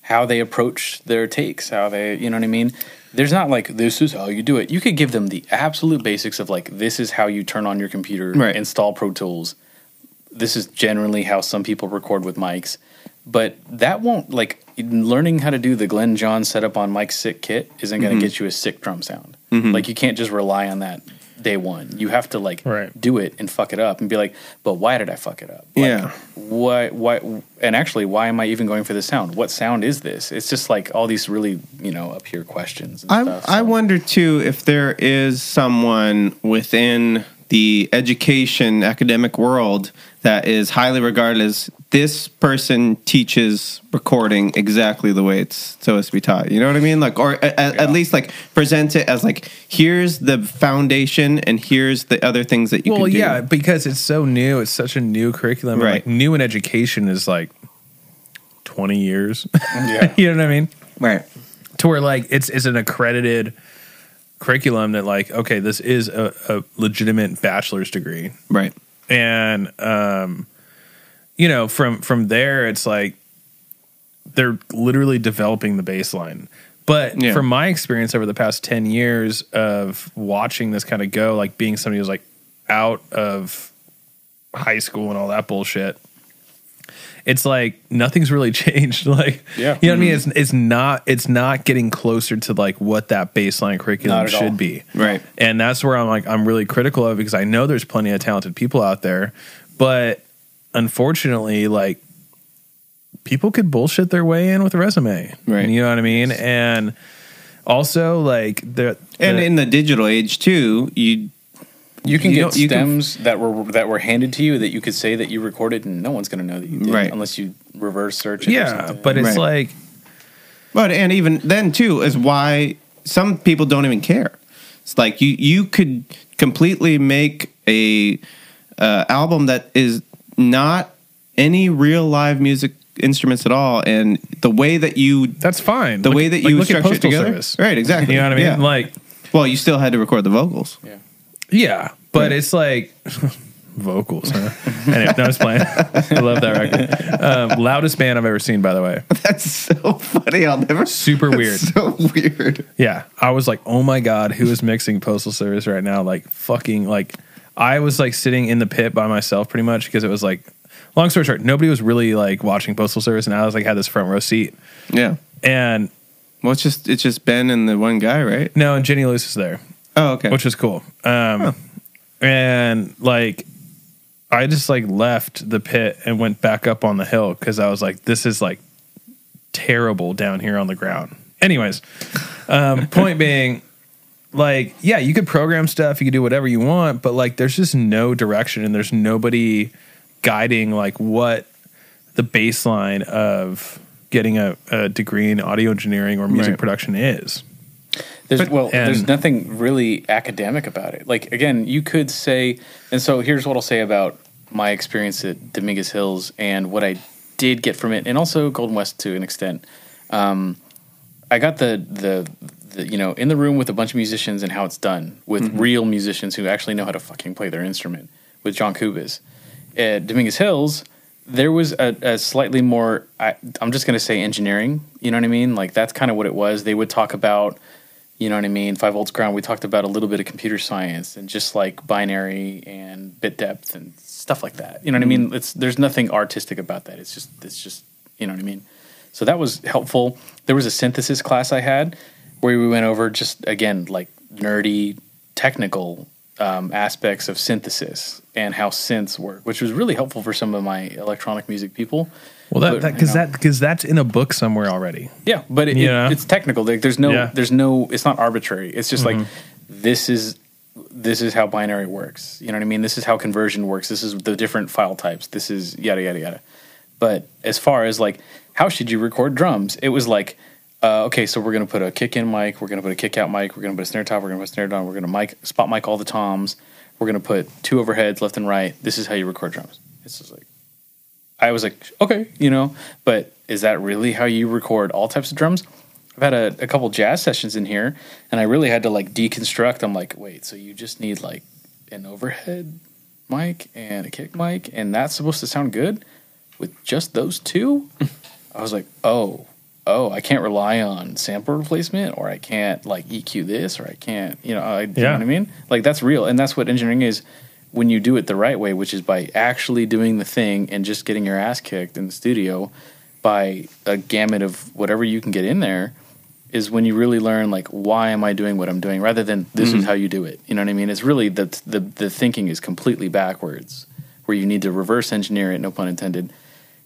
how they approach their takes, how they, you know what I mean? There's not like this is how you do it. You could give them the absolute basics of like this is how you turn on your computer, Right. install Pro Tools. This is generally how some people record with mics, but that won't like learning how to do the Glyn Johns setup on Mike's sick kit isn't going to mm-hmm. get you a sick drum sound. Mm-hmm. Like you can't just rely on that day one. You have to like Right. do it and fuck it up and be like, but why did I fuck it up? Like, Yeah. Why? Why? And actually, why am I even going for this sound? What sound is this? It's just like all these really you know up here questions. And I stuff, I wonder too if there is someone within the education academic world that is highly regarded as this person teaches recording exactly the way it's supposed to be taught. You know what I mean? Like, or a, a- at least like present it as like here's the foundation and here's the other things that you well, can do. Well, yeah, because it's so new. It's such a new curriculum. Right. Like new in education is like twenty years. Yeah. you know what I mean? right. To where like it's it's an accredited curriculum that like okay, this is a, a legitimate bachelor's degree, Right. And um, you know from from there it's like they're literally developing the baseline. But Yeah. from my experience over the past 10 years of watching this kind of go, like being somebody who's like out of high school and all that bullshit, it's like nothing's really changed. Like, Yeah. you know what I mean? It's, it's not, it's not getting closer to like what that baseline curriculum should all. be. Right. And that's where I'm like, I'm really critical of because I know there's plenty of talented people out there, but unfortunately, like people could bullshit their way in with a resume. Right. You know what I mean? And also like the, And in the digital age too, you You can You get don't- can- stems that were that were handed to you that you could say that you recorded, and no one's going to know that you did, Right. unless you reverse search. It or yeah, something. but it's Right. like But and even then too is why some people don't even care. It's like you you could completely make a uh, album that is not any real live music instruments at all, and the way that you that's fine. the Look- way that like, you look at it Postal together, Service. right? Exactly. You know what I mean? Yeah. Like well, you still had to record the vocals. yeah. Yeah, but it's like vocals. Huh? anyway, no, I was playing. I love that record. Um, loudest band I've ever seen, by the way. That's so funny. I'll never. Super that's weird. So weird. Yeah, I was like, oh my god, who is mixing Postal Service right now? Like fucking like, I was like sitting in the pit by myself pretty much because it was like, long story short, nobody was really like watching Postal Service, and I was like had this front row seat, Yeah. and Well, it's just it's just Ben and the one guy, right? no, and Jenny Lewis is there. Oh, okay. which was cool. Um, and like, I just like left the pit and went back up on the hill because I was like, this is like terrible down here on the ground. Anyways, um, point being, like, yeah, you could program stuff, you could do whatever you want, but like, there's just no direction and there's nobody guiding like what the baseline of getting a, a degree in audio engineering or music Right. production is. There's well, and- there's nothing really academic about it. Like again, you could say, and so here's what I'll say about my experience at Dominguez Hills and what I did get from it, and also Golden West to an extent. Um, I got the, the the you know in the room with a bunch of musicians and how it's done with real musicians who actually know how to fucking play their instrument with John Kubis at Dominguez Hills. There was a, a slightly more, I, I'm just going to say engineering. You know what I mean? Like that's kind of what it was. They would talk about you know what I mean? Five volts ground. We talked about a little bit of computer science and just like binary and bit depth and stuff like that. You know what I mean? Mm-hmm. It's there's nothing artistic about that. It's just it's just you know what I mean. So that was helpful. There was a synthesis class I had where we went over just again like nerdy technical um, aspects of synthesis and how synths work, which was really helpful for some of my electronic music people. Well, that because that because that's in a book somewhere already. Yeah, but it, Yeah. it, it's technical. Like, there's no, Yeah. there's no. It's not arbitrary. It's just like Mm-hmm. this is this is how binary works. You know what I mean? This is how conversion works. This is the different file types. This is yada yada yada. But as far as like how should you record drums, it was like. Uh, okay, so we're gonna put a kick in mic, we're gonna put a kick out mic, we're gonna put a snare top, we're gonna put a snare down, we're gonna mic spot mic all the toms, we're gonna put two overheads left and right. This is how you record drums. It's just like I was like, okay, you know, but is that really how you record all types of drums? I've had a, a couple jazz sessions in here, and I really had to like deconstruct. I'm like, wait, so you just need like an overhead mic and a kick mic, and that's supposed to sound good with just those two? I was like, oh, oh, I can't rely on sample replacement, or I can't like EQ this, or I can't, you know, I, you know Yeah. what I mean? Like that's real, and that's what engineering is when you do it the right way, which is by actually doing the thing and just getting your ass kicked in the studio by a gamut of whatever you can get in there is when you really learn like why am I doing what I'm doing rather than this is mm-hmm. how you do it. You know what I mean? It's really the the the thinking is completely backwards where you need to reverse engineer it, no pun intended,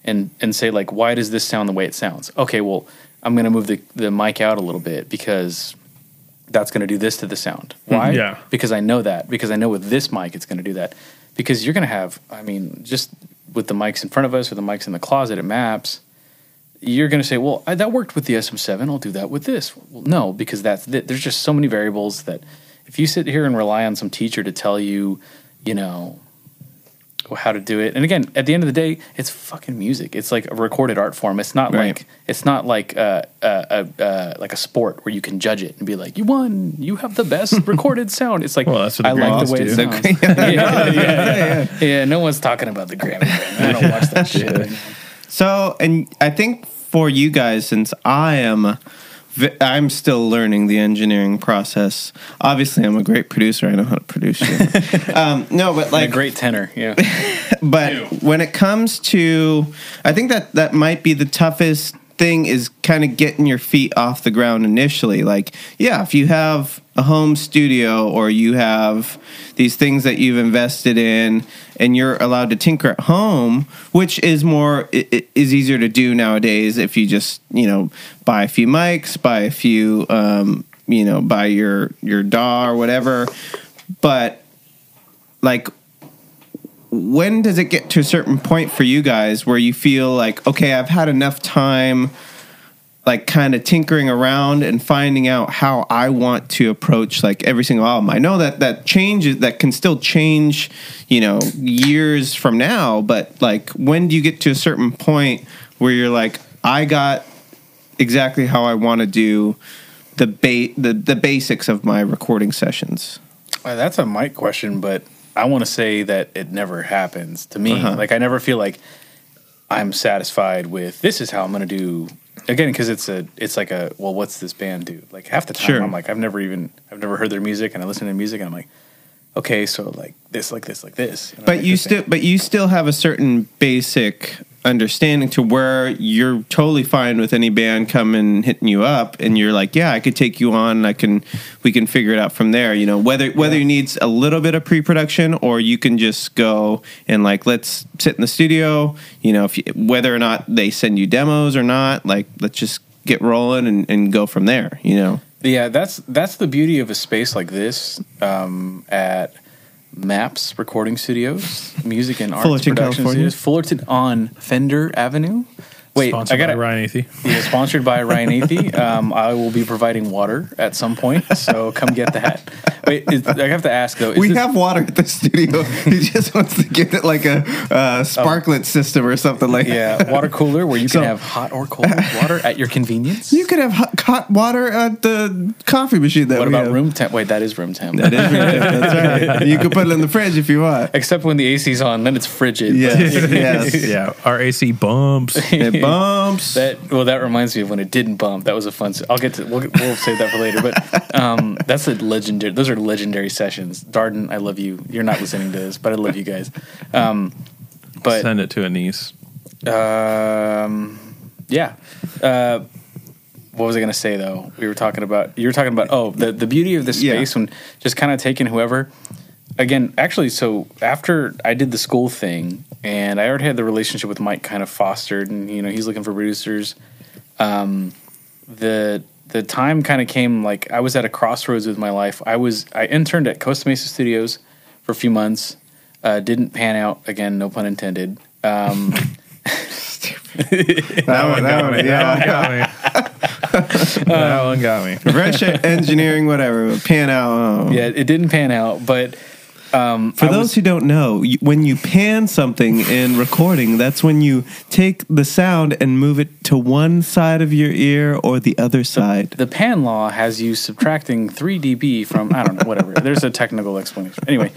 and and say like why does this sound the way it sounds? Okay, well, I'm going to move the the mic out a little bit because that's going to do this to the sound. Mm-hmm. Why? Yeah. Because I know that. Because I know with this mic it's going to do that. Because you're going to have, I mean, just with the mics in front of us or the mics in the closet at Maps, you're going to say, well, I, that worked with the SM7. I'll do that with this. Well, no, because that's th- there's just so many variables that if you sit here and rely on some teacher to tell you, you know, how to do it. And again, at the end of the day, it's fucking music. It's like a recorded art form. It's not Right. like it's not like uh, uh, uh, like a sport where you can judge it and be like, you won. You have the best recorded sound. It's like Well, that's what I like the way it do. sounds. yeah, yeah, yeah, yeah. No one's talking about the Grammy. I don't watch that shit. So, and I think for you guys, since I am, I'm still learning the engineering process. Obviously, I'm a great producer. I know how to produce shit. um, no, but like a great tenor. Yeah. but when it comes to, I think that that might be the toughest thing is kind of getting your feet off the ground initially. Like, yeah, if you have a home studio or you have these things that you've invested in and you're allowed to tinker at home, which is more is easier to do nowadays if you just, you know, buy a few mics, buy a few um, you know, buy your your DAW or whatever. But like when does it get to a certain point for you guys where you feel like okay i've had enough time like kind of tinkering around and finding out how i want to approach like every single album? I know that that changes that can still change you know years from now but like when do you get to a certain point where you're like i got exactly how i want to do the ba- the, the basics of my recording sessions? Well, that's a mic question, but I want to say that it never happens to me. Uh-huh. Like I never feel like I'm satisfied with this is how I'm going to do. Again, because it's a, it's like a, well, what's this band do? Like half the time, Sure. I'm like, I've never even, I've never heard their music, and I listen to music, and I'm like, okay, so like this, like this, like this. but like you still but you still have a certain basic understanding to where you're totally fine with any band coming hitting you up and you're like yeah i could take you on and i can we can figure it out from there you know? Whether whether it needs a little bit of pre-production or you can just go and like let's sit in the studio you know if you, whether or not they send you demos or not like let's just get rolling and, and go from there you know? Yeah, that's that's the beauty of a space like this um, at Maps Recording Studios, Music and Arts Fullerton, Production California. Studios, Fullerton on Fender Avenue. Wait, Sponsored I got by Ryan Athey. Yeah, sponsored by Ryan Athey. Um, I will be providing water at some point, so come get that. Wait, is, I have to ask though. Is we this- have water at the studio. he just wants to get it like a uh, sparklet system or something like yeah water cooler where you So- can have hot or cold water at your convenience. You could have hot, hot water at the coffee machine. That what we about have. room temp? Wait, that is room temp. That is room temp. That's right. You could put it in the fridge if you want. Except when the AC's on, then it's frigid. Yes, yes. yeah, our AC bumps. Bumps. That well, that reminds me of when it didn't bump. That was a fun. I'll get to. We'll, we'll save that for later. But um, that's a legendary. Those are legendary sessions. Darden, I love you. You're not listening to this, but I love you guys. Um, but Send it to a niece. um, yeah. Uh, what was I going to say though? We were talking about. You were talking about. Oh, the the beauty of this Yeah. space when just kind of taking whoever. Again, actually, so after I did the school thing, and I already had the relationship with Mike kind of fostered, and you know he's looking for producers. Um, the the time kind of came like I was at a crossroads with my life. I was I interned at Costa Mesa Studios for a few months. Uh, didn't pan out again, no pun intended. Um, that one, that one, yeah. that one got me. Fresh engineering, whatever. Pan out. oh. yeah, it didn't pan out, but um, For I those was- who don't know, you- when you pan something in recording, that's when you take the sound and move it to one side of your ear or the other side. the pan law has you subtracting 3 dB from I don't know whatever. There's a technical explanation. Anyway,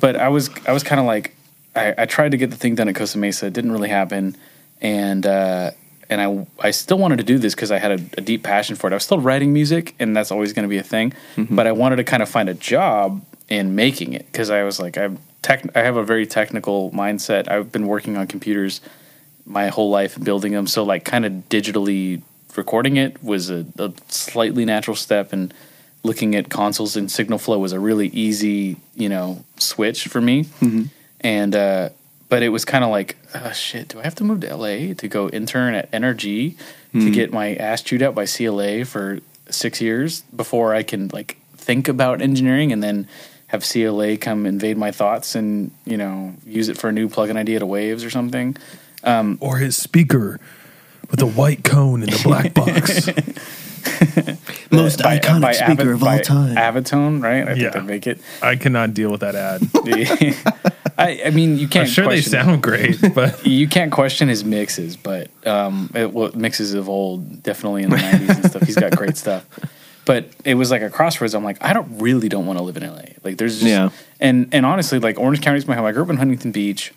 but I was I was kind of like I, I tried to get the thing done at Costa Mesa. It didn't really happen, and uh, and I I still wanted to do this because I had a, a deep passion for it. I was still writing music, and that's always going to be a thing. But I wanted to kind of find a job in making it because I was like I'm tech. I have a very technical mindset. I've been working on computers my whole life and building them. So like kind of digitally recording it was a, a slightly natural step and looking at consoles and signal flow was a really easy, you know, switch for me. And uh but it was kind of like, oh, shit, do I have to move to LA to go intern at NRG to get my ass chewed out by CLA for 6 years before I can like think about engineering and then have CLA come invade my thoughts and, you know, use it for a new plugin idea to Waves or something. or his speaker with a white cone in the black box. Most by- iconic by speaker Avi- of all by time. Avantone, right? I Yeah. think they make it. I cannot deal with that ad. I, I mean, you can't. I'm sure they question- sound great, but You can't question his mixes, but um, it, well, mixes of old, definitely in the '90s and stuff. He's got great stuff. But it was like a crossroads. I'm like, I don't really don't want to live in LA. Like, there's just, Yeah. and and honestly, like Orange County is my home. I grew up in Huntington Beach.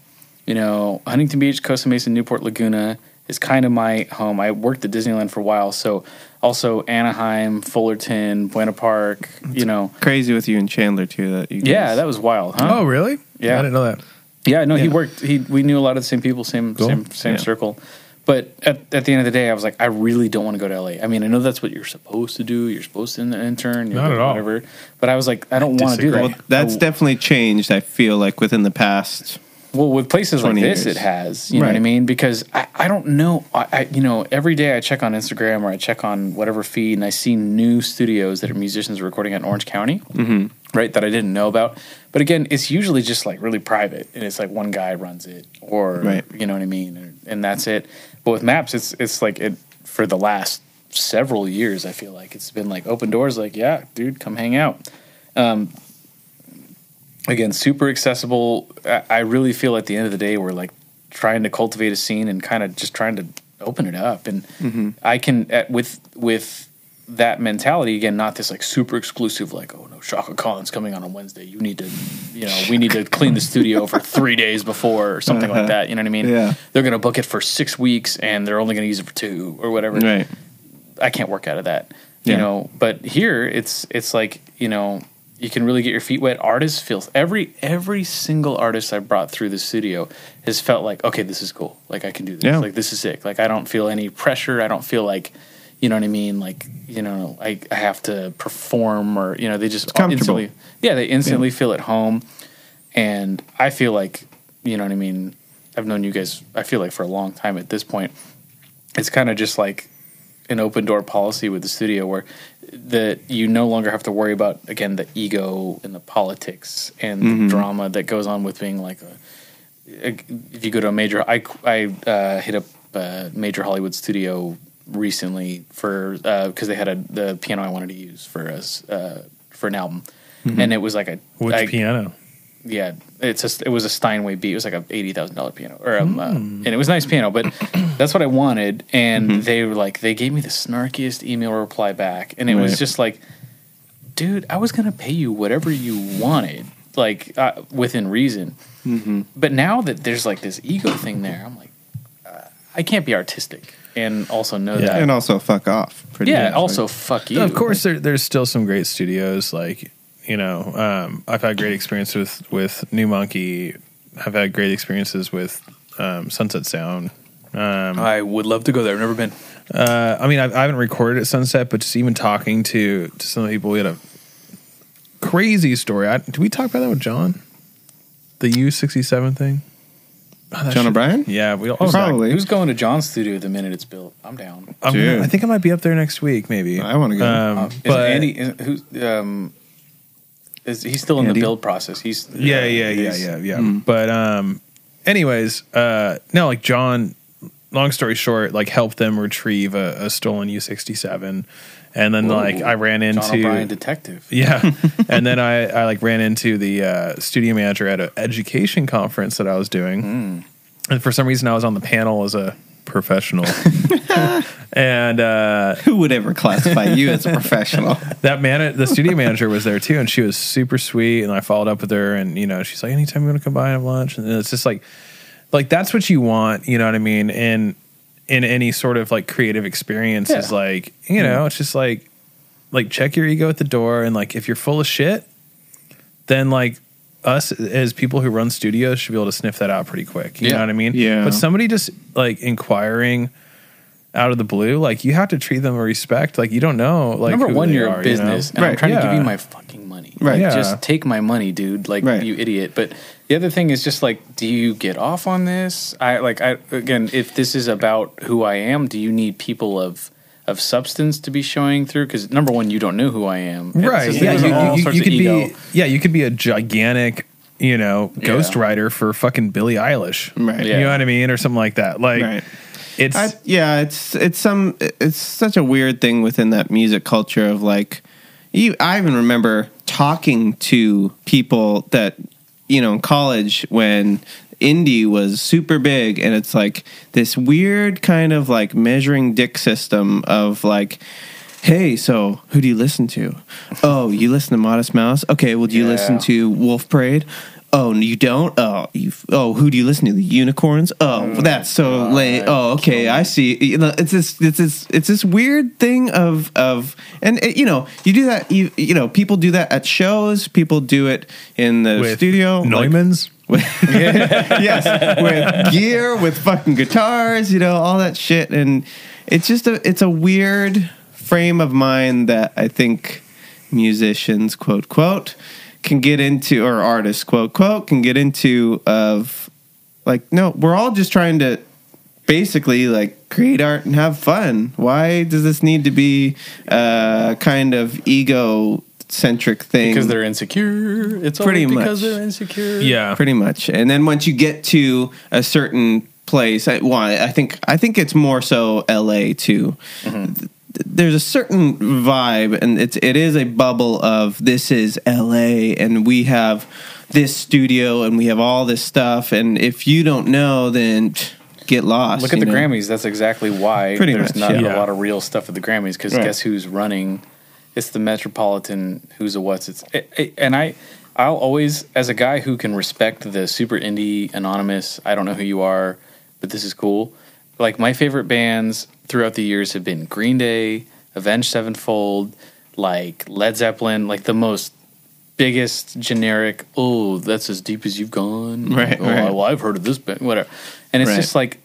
You know, Huntington Beach, Costa Mesa, Newport Laguna is kind of my home. I worked at Disneyland for a while, so also Anaheim, Fullerton, Buena Park. You know, Crazy with you and Chandler too. That you yeah, that was wild, huh? oh really? Yeah. I didn't know that. Yeah, no, he worked. He we knew a lot of the same people, same Cool. same same Yeah. circle. But at, at the end of the day, I was like, I really don't want to go to LA. I mean, I know that's what you're supposed to do. You're supposed to intern, you're Not at all. whatever. But I was like, I don't want to do that. Well, that's I- definitely changed. I feel like within the past. well with places like this. years. It has, you know what I mean? Because I, I don't know. I, I you know every day I check on Instagram or I check on whatever feed and I see new studios that are musicians recording in Orange County. Mm-hmm. right that I didn't know about. But again, it's usually just like really private, and it's like one guy runs it, or Right. you know what I mean, and, and that's it. But with maps, it's it's like it for the last several years. I feel like it's been like open doors, like yeah, dude, come hang out. Um, again, super accessible. I, I really feel at the end of the day, we're like trying to cultivate a scene and kind of just trying to open it up, and I can at, with with that mentality again, not this like super exclusive, like oh no, Chaka Khan's coming on on Wednesday. You need to, you know, we need to clean the studio for three days before or something like uh-huh. that. You know what I mean? Yeah. They're gonna book it for six weeks and they're only gonna use it for two or whatever. Right. I can't work out of that. You know, but here it's it's like, you know, you can really get your feet wet. Artists feels every every single artist I brought through the studio has felt like, okay, this is cool. Like I can do this. Yeah. Like this is sick. Like I don't feel any pressure. I don't feel like you know what I mean? Like, you know, I, I have to perform or, you know, they just instantly, yeah, they instantly feel at home. And I feel like, you know what I mean? I've known you guys, I feel like for a long time at this point. It's kind of just like an open door policy with the studio where the you no longer have to worry about again the ego and the politics and the drama that goes on with being like a, a- if you go to a major I I uh, hit up a major Hollywood studio recently for because they had a the piano I wanted to use for us uh, for an album and it was like a Which I- piano? yeah, it's a, it was a Steinway beat. It was like a eighty thousand dollar piano, or um, uh, and it was a nice piano. But that's what I wanted, and they were like, they gave me the snarkiest email reply back, and it was just like, dude, I was gonna pay you whatever you wanted, like uh, within reason. But now that there's like this ego thing there, I'm like, uh, I can't be artistic and also know Yeah. that. And also fuck off. pretty yeah, much, also fuck you. Of course, there, there's still some great studios. Like you know, um, I've had great experience with with New Monkey. I've had great experiences with um, Sunset Sound. Um, I would love to go there. I've never been. uh, I mean, I've, I haven't recorded at Sunset, but just even talking to to some people, we had a crazy story. I, did we talk about that with John? The U sixty seven thing. Oh, John should- O'Brien? Yeah, we all Probably. Who's going to John's studio the minute it's built? I'm down. I'm Dude. gonna- I think I might be up there next week. Maybe I wanna go. Um, Uh, is but Andy is, who's um is he's still in Andy? the build process? He's yeah, yeah, yeah, he's- yeah, yeah. But um, anyways, uh, no, like John. Long story short, like helped them retrieve a, a stolen U sixty seven, and then Whoa. like I ran into John O'Brien detective. yeah, and then I I like ran into the uh, studio manager at an education conference that I was doing, and for some reason I was on the panel as a professional, and uh, Who would ever classify you as a professional? that man, the studio manager was there too, and she was super sweet. And I followed up with her, and you know, she's like, "Anytime you want to come by and have lunch," and it's just like, like that's what you want, you know what I mean? And in any sort of like creative experience is like you know mm-hmm. it's just like like check your ego at the door and like if you're full of shit then like us as people who run studios should be able to sniff that out pretty quick you Yeah. know what i mean Yeah. but somebody just like inquiring out of the blue like you have to treat them with respect like you don't know like Number one, you're are, a you know? business, and I'm Right, trying to give you my fucking. Right. Yeah. Just take my money, dude. Like Right. you idiot. But the other thing is just like, do you get off on this? I like. I again, if this is about who I am, do you need people of of substance to be showing through? Because number one, you don't know who I am. Right just- yeah there's you, you, you could be yeah you could be a gigantic you know Yeah. ghostwriter for fucking billie eilish Right. Yeah. you know what i mean or something like that like Right. it's I, yeah, it's it's some it's such a weird thing within that music culture of like you I even remember talking to people that you know in college when indie was super big and it's like this weird kind of like measuring dick system of like hey so who do you listen to? Oh you listen to modest mouse? Okay well do you listen to wolf parade Oh, you don't? Oh, you. Oh, who do you listen to? The unicorns? Oh, that's so late. Oh, okay, I see. You know, it's this, it's this, it's this weird thing of of, and it, you know, you do that. You you know, people do that at shows. People do it in the with studio. like- Neumann's yes, with gear, with fucking guitars, you know, all that shit, and it's just a it's a weird frame of mind that I think musicians quote quote can get into, or artists quote quote can get into of like no, we're all just trying to basically like create art and have fun. Why does this need to be a kind of ego centric thing? because they're insecure. It's Pretty only because much. they're insecure. yeah pretty much. And then once you get to a certain place, I, well, I think I think it's more so L.A. too. Th- There's a certain vibe, and it's it is a bubble of this is L.A. and we have this studio and we have all this stuff, and if you don't know, then get lost. Look at the know? Grammys. That's exactly why Pretty there's much, not yeah. a lot of real stuff at the Grammys. Because Right. guess who's running? It's the Metropolitan. Who's a what's? It's it, it- and I. I'll always, as a guy who can respect the super indie anonymous. I don't know who you are, but this is cool. Like my favorite bands throughout the years have been Green Day, Avenged Sevenfold, like Led Zeppelin, like the most biggest generic. Oh, that's as deep as you've gone. Right, Oh, right. well, I've heard of this band, whatever. And it's Right. just like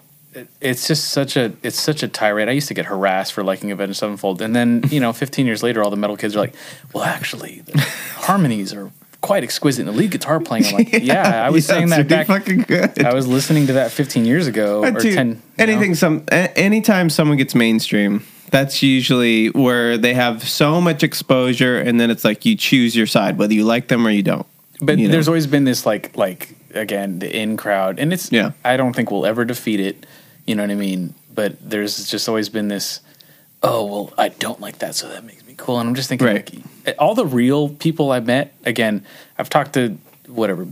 it's just such a it's such a tirade. I used to get harassed for liking Avenged Sevenfold, and then you know, 15 years later, all the metal kids are like, "Well, actually, the harmonies are quite exquisite." And the lead guitar playing, I'm like, "Yeah, I was Yeah, saying that back. fucking good. I was listening to that 15 years ago or dude, 10. you know? anything some a- anytime someone gets mainstream that's usually where they have so much exposure and then it's like you choose your side whether you like them or you don't But you know? there's always been this like like again the in crowd, and it's Yeah. I don't think we'll ever defeat it. You know what I mean? But there's just always been this. Oh well, I don't like that, so that makes me cool. And I'm just thinking, Right. like, all the real people I met. Again, I've talked to whatever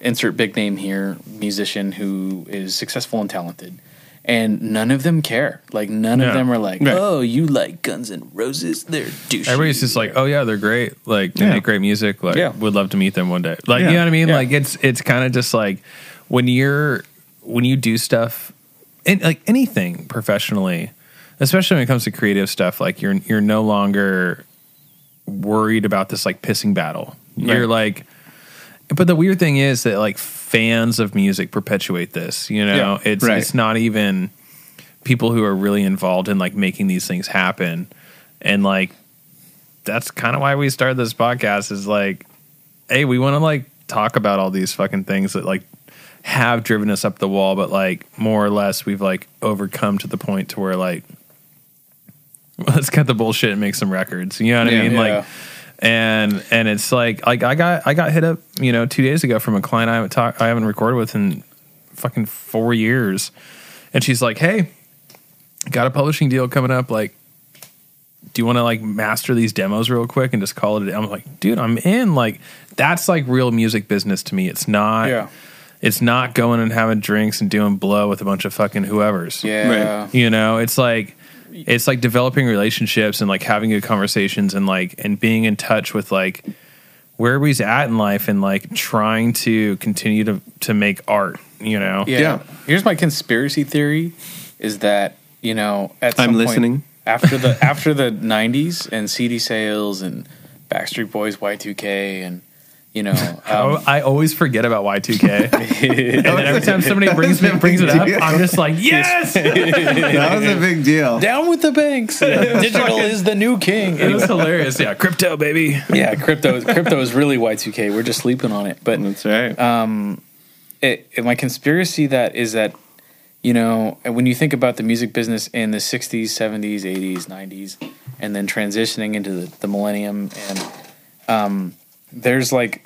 insert big name here musician who is successful and talented. And none of them care. Like none Yeah. of them are like, Right. "Oh, you like Guns N' Roses? They're douchey." everybody's just like oh yeah they're great like they Yeah. make great music like Yeah. would love to meet them one day like you know what i mean Yeah. like it's it's kind of just like when you're when you do stuff and like anything professionally especially when it comes to creative stuff like you're you're no longer worried about this like pissing battle. You're like but the weird thing is that like fans of music perpetuate this you know? Yeah, it's right. it's not even people who are really involved in like making these things happen. And like that's kind of why we started this podcast is like hey we want to like talk about all these fucking things that like have driven us up the wall but like more or less we've like overcome to the point to where like let's cut the bullshit and make some records you know what Yeah. i mean Yeah. like and and it's like like i got i got hit up you know two days ago from a client i haven't talked i haven't recorded with in fucking four years and she's like hey got a publishing deal coming up like do you want to like master these demos real quick and just call it a day? i'm like dude i'm in like that's like real music business to me it's not Yeah. it's not going and having drinks and doing blow with a bunch of fucking whoever's Yeah. you know it's like it's like developing relationships and like having good conversations and like and being in touch with like where everybody's at in life and like trying to continue to to make art you know Yeah. Yeah. Here's my conspiracy theory is that you know, at I'm some point listening. after the after the '90s and CD sales and Backstreet Boys Y2K and you know, um, I always forget about Y2K. and then every time somebody brings me brings it up, I'm just like, yes. that was a big deal. down with the banks. Digital is the new king. It was hilarious. Yeah, crypto baby. yeah, crypto crypto is really Y2K. We're just sleeping on it, but That's right. it, it- my conspiracy that is that you know when you think about the music business in the 60s 70s 80s 90s and then transitioning into the, the millennium and um, there's like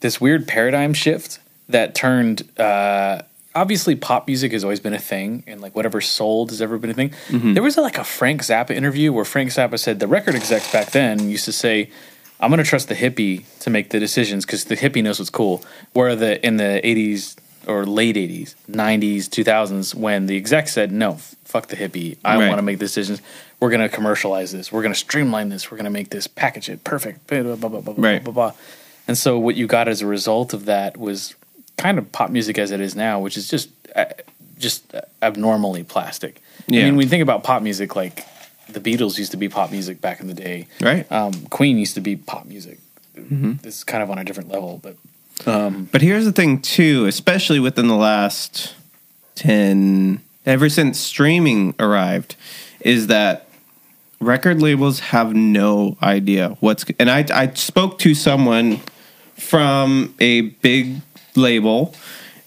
this weird paradigm shift that turned uh, obviously pop music has always been a thing and like whatever sold has ever been a thing. There was like a frank zappa interview where frank zappa said the record execs back then used to say i'm going to trust the hippie to make the decisions because the hippie knows what's cool. Where the in the 80s or late 80s 90s 2000s when the exec said no fuck the hippie i Right. want to make decisions we're going to commercialize this we're going to streamline this we're going to make this package it perfect blah, blah, blah, blah, blah, Right. blah, blah. and so what you got as a result of that was kind of pop music as it is now which is just uh, just abnormally plastic Yeah. i mean when you think about pop music like the beatles used to be pop music back in the day Right. um, queen used to be pop music it's kind of on a different level but Um, but here's the thing, too, especially within the last 10, ever since streaming arrived, is that record labels have no idea what's. And I, I spoke to someone from a big label,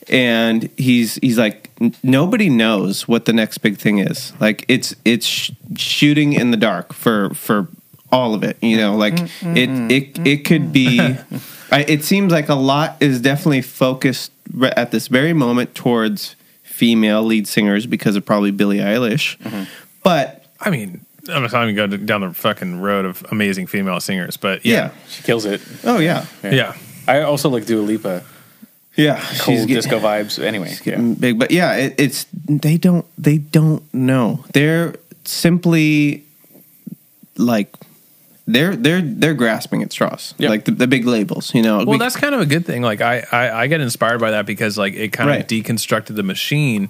and he's he's like, nobody knows what the next big thing is. Like it's it's sh- shooting in the dark for for all of it. You know, like mm-hmm. it it it could be. I, it seems like a lot is definitely focused at this very moment towards female lead singers because of probably Billie Eilish, mm-hmm. but I mean, I'm not even going down the fucking road of amazing female singers, but yeah. yeah, she kills it oh yeah, yeah. i also like Dua Lipa yeah, cool She's get- disco vibes anyway yeah. getting big. But yeah, it, it's they don't they don't know. They're simply like they're they're they're grasping at straws, Yep. like the, the big labels. You know, Well, We- that's kind of a good thing. Like I, I, I get inspired by that because like it kind Right. of deconstructed the machine,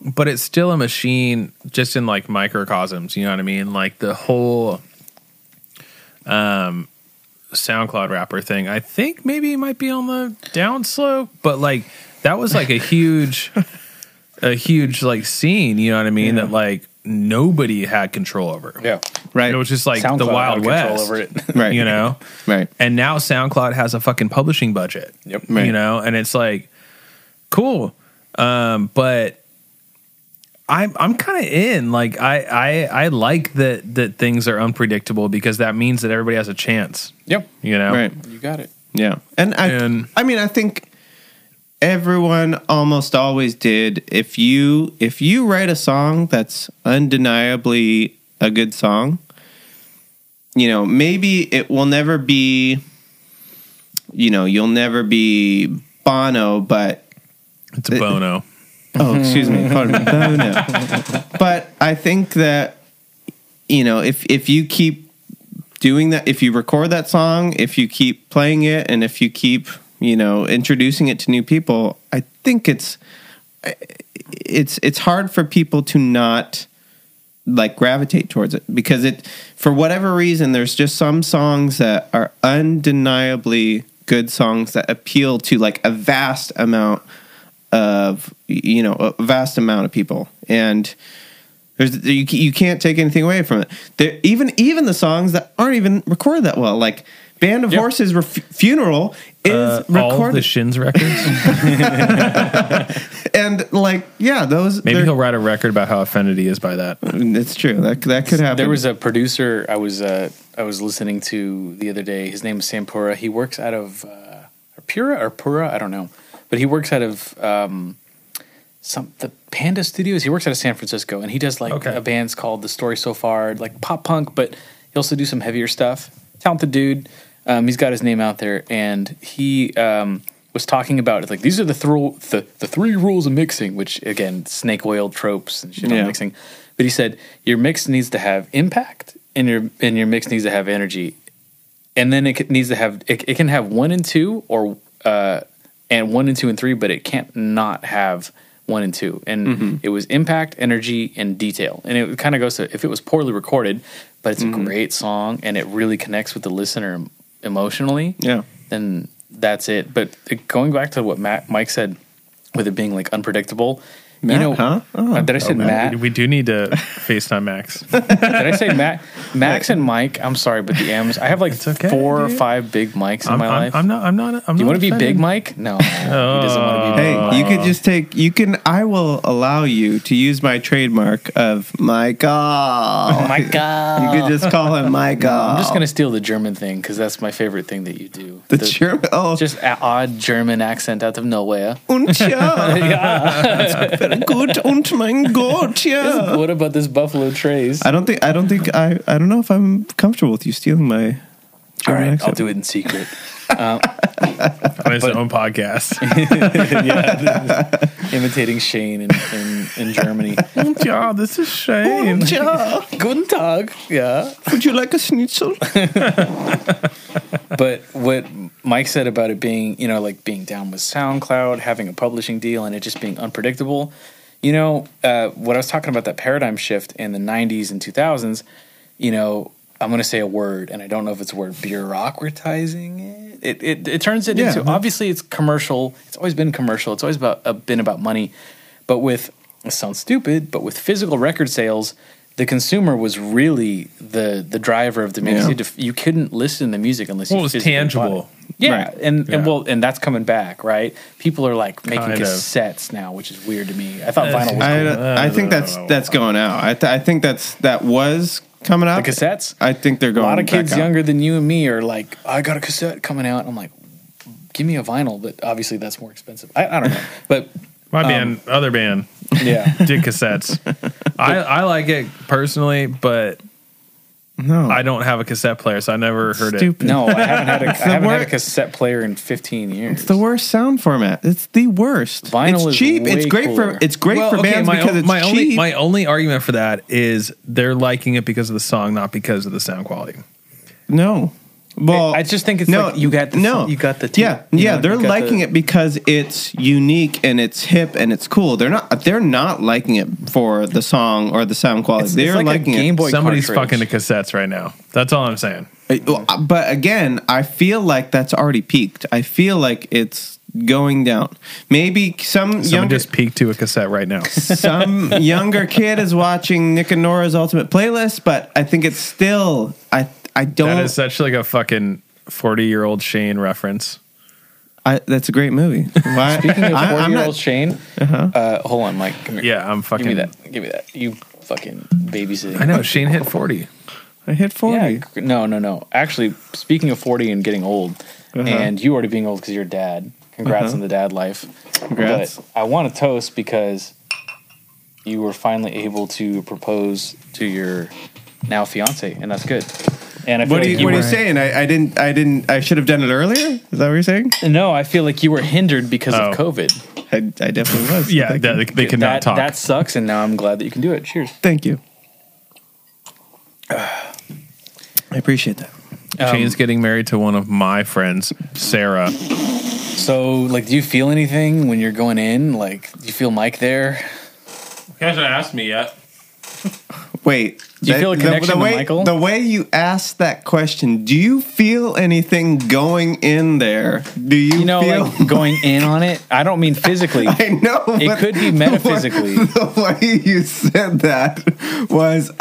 but it's still a machine just in like microcosms. You know what I mean? Like the whole um, SoundCloud rapper thing. I think maybe it might be on the downslope, but like that was like a huge, a huge like scene. You know what I mean? That like nobody had control over. yeah right, It was just like SoundCloud the Wild West. over it. right, You know? right, And now SoundCloud has a fucking publishing budget. Yep. Right. You know, and it's like cool. Um, but I'm I'm kind of in. Like I, I I like that that things are unpredictable because that means that everybody has a chance. Yep. You know? right. You got it. Yeah, and I, And- I mean, I think everyone almost always did. If you if you write a song that's undeniably a good song, you know, maybe it will never be. You know, you'll never be Bono, but It's a bono. Oh, excuse me. Pardon me. No, no. But I think that you know, if if you keep doing that, if you record that song, if you keep playing it, and if you keep you know introducing it to new people, I think it's it's it's hard for people to not like gravitate towards it. Because it for whatever reason there's just some songs that are undeniably good songs that appeal to like a vast amount of you know a vast amount of people. And there's you, you can't take anything away from it. There, even even the songs that aren't even recorded that well. Like band of Yep. horses Ref- funeral is Uh, all recorded the Shins records. and like yeah those Maybe he'll write a record about how offended he is by that. it's true that that could happen There was a producer I was uh, I was listening to the other day. His name is Sam Pura. He works out of uh, Pura or Pura, I don't know, but he works out of um, some the Panda Studios. He works out of San Francisco, and he does like Okay. a band's called The Story So Far, like pop punk, but he also do some heavier stuff. Talented dude. Um, he's got his name out there, and he um, was talking about like these are the, thro- the the three rules of mixing, which again snake oil tropes and shit Yeah. on mixing. But he said your mix needs to have impact, and your and your mix needs to have energy, and then it needs to have it, it can have one and two or uh, and one and two and three, but it can't not have one and two, and Mm-hmm. it was impact, energy, and detail. And it kind of goes to if it was poorly recorded, but it's Mm-hmm. a great song and it really connects with the listener emotionally. Yeah. then that's it. But going back to what Matt, Mike said, with it being like unpredictable. Matt, you know, huh? Oh. uh, did I say Matt? We, we do need to FaceTime Max. Did I say Matt? Max and Mike. I'm sorry, but the M's. I have like okay, four or five big mics in I'm, my I'm, life. I'm not. I'm not. I'm Do you want to be. Big Mike? No, he doesn't want to be. Hey, Mike. you could just take. You can. I will allow you to use my trademark of Michael. Oh, Michael. You could just call him Michael. I'm just gonna steal the German thing because that's my favorite thing that you do. the German. Oh, just a odd German accent out of nowhere. und ja, very good. Und mein Gott, ja. What about this Buffalo Trace? I don't think. I don't think. I. I don't know if I'm comfortable with you stealing my. All German right, I'll do it in secret. on his own podcast. Yeah, imitating Shane in, in, in Germany. yeah, this is Shane. Ja. Guten Tag. Yeah. Would you like a schnitzel? But what Mike said about it being, you know, like being down with SoundCloud, having a publishing deal, and it just being unpredictable. You know, uh, what I was talking about that paradigm shift in the 90s and 2000s, you know, I'm going to say a word, and I don't know if it's a word, bureaucratizing it. It, it, it turns it Yeah. into, obviously, it's commercial. It's always been commercial. It's always about, uh, been about money. But with, it sounds stupid, but with physical record sales, the consumer was really the the driver of the music. Yeah. You, had you couldn't listen to the music unless Well, you it was tangible. it. Yeah, Right. and, Yeah. and well, and that's coming back, right? People are like making Kind of. cassettes now, which is weird to me. I thought vinyl was I, cool. I think that's that's going out. I, th- I think that's that was coming out. the cassettes. I think they're going. A lot of back kids out. younger than you and me are like, I got a cassette coming out. I'm like, give me a vinyl, but obviously that's more expensive. I, I don't know, but My Um, band, other band, yeah, did cassettes. I, I like it personally, but No, I don't have a cassette player, so I never heard it. No, I haven't had a, I haven't had a cassette player in 15 years. It's the worst sound format. It's the worst. Vinyl it's is cheap. It's great cooler. for it's great Well, for okay, bands my, because o- it's my cheap. only my only argument for that is they're liking it because of the song, not because of the sound quality. no. Well, I just think it's like you got the no. you got the yeah you yeah know, they're liking the- it because it's unique and it's hip and it's cool. They're not they're not liking it for the song or the sound quality. It's, they're it's like liking a Game it. Boy Somebody's cartridge. fucking the cassettes right now. That's all I'm saying. Uh, But again, I feel like that's already peaked. I feel like it's going down. Maybe some Someone younger just peaked to a cassette right now. some younger kid is watching Nick and Nora's Ultimate Playlist, but I think it's still I I don't That is such like a fucking forty year old Shane reference. I, that's a great movie. Why, Speaking of I- I'm forty year not- old Shane, uh huh. hold on, Mike. Come here. Yeah, I'm fucking. give me that. Give me that. You fucking babysitting. I know Shane hit forty. I hit forty. Yeah, no, no, no. Actually, speaking of forty and getting old, Uh-huh. and you already being old because you're a dad. Congrats on the dad life. Congrats. But I want to toast because you were finally able to propose to your now fiance, and that's good. And I feel What are like you, what are you were- saying? I, I didn't. I didn't. I should have done it earlier. Is that what you're saying? No, I feel like you were hindered because Oh. of COVID. I, I definitely was. Yeah, Thank that, you. they, they could not talk. That sucks, and now I'm glad that you can do it. Cheers. Thank you. I appreciate that. Um, Shane's getting married to one of my friends, Sarah. So, like, do you feel anything when you're going in? Like, do you feel Mike there? He hasn't asked me yet. Wait. Do you feel a connection to way, Michael? The way you asked that question, do you feel anything going in there? Do you, You know, feel? like going in on it. I don't mean physically. I know. It but could be the way- metaphysically. The way you said that was, uh,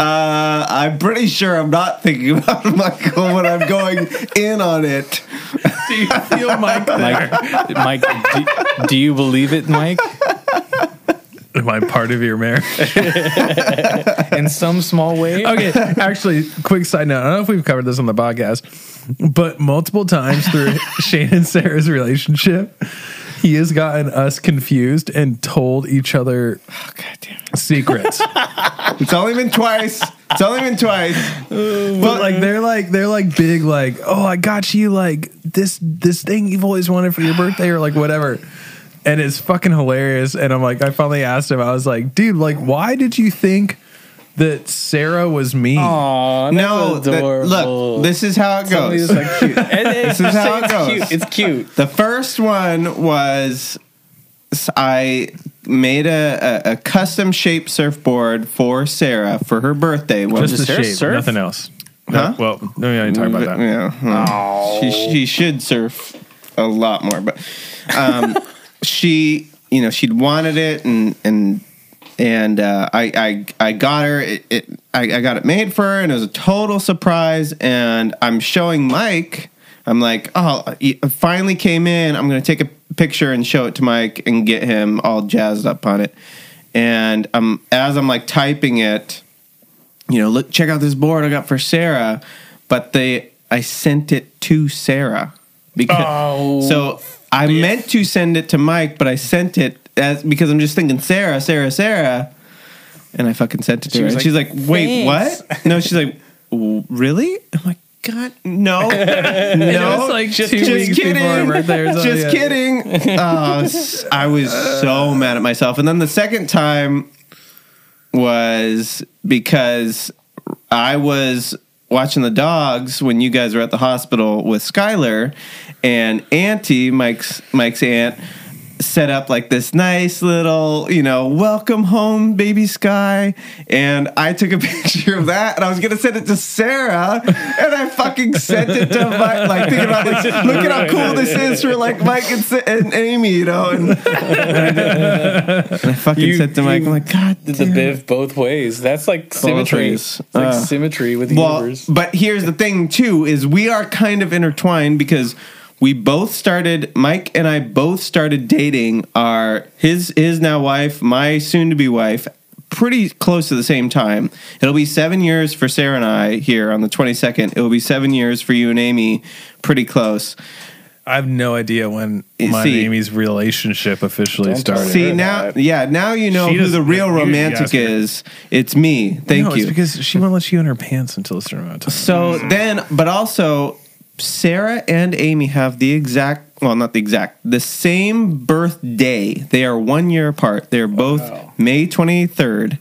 I'm pretty sure I'm not thinking about Michael when I'm going in on it. Do you feel Mike Mike, Mike, do, do you believe it, Mike? Am I part of your marriage? In some small way. okay, actually, quick side note. I don't know if we've covered this on the podcast, but multiple times through Shane and Sarah's relationship, he has gotten us confused and told each other Oh, God damn it. secrets. It's only been twice. It's only been twice. but like they're like they're like big like oh I got you like this this thing you've always wanted for your birthday or like whatever. And it's fucking hilarious. And I'm like, I finally asked him, I was like, dude, like, why did you think that Sarah was me? Aw, no, that's the- look, this is how it goes. this like cute. It's, This is how it goes. cute. It's cute. The first one was I made a, a, a custom shaped surfboard for Sarah for her birthday. Well, Just the Sarah shape, surf? nothing else. Huh? Well, no, we didn't talk about that. Yeah, well, she she should surf a lot more, but um, she you know she'd wanted it and and and uh, I, I I got her it, it I, I got it made for her and it was a total surprise and I'm showing Mike I'm like oh it finally came in I'm gonna take a picture and show it to Mike and get him all jazzed up on it. And um as I'm like typing it you know, look, check out this board I got for Sarah, but they, I sent it to Sarah because Oh, so I meant to send it to Mike, but I sent it as because I'm just thinking Sarah, Sarah, Sarah, and I fucking sent it to She her. was And like, she's like, "Wait, "Thanks." what?" No, she's like, "Really?" I'm like, "God, no, no." It was like just, two just weeks kidding. before her birthday or Just yeah. kidding. Oh, s- I was so mad at myself. And then the second time was because I was watching the dogs when you guys were at the hospital with Skylar, and Auntie, Mike's Mike's aunt, set up like this nice little, you know, welcome home, baby Sky. And I took a picture of that, and I was gonna send it to Sarah, and I fucking sent it to Mike, like thinking about like, look at how cool this is for like Mike and, Sa- and Amy, you know. And, and I fucking You- sent to Mike. I'm like, God, the biv both ways. That's like symmetry. It's like Uh, symmetry with the well, universe. but here's the thing too: is we are kind of intertwined because we both started. Mike and I both started dating our his his now wife, my soon to be wife, pretty close to the same time. It'll be seven years for Sarah and I here on the 22nd. It will be seven years for you and Amy, pretty close. I have no idea when my see- Amy's relationship officially started. See now, that. yeah, now you know She who the doesn't- real you- you romantic is. It's me. Thank no, you. It's because she won't let you in her pants until a certain amount of time. So then, but also, Sarah and Amy have the exact, well, not the exact, the same birthday. They are one year apart. They're both Wow. May 23rd,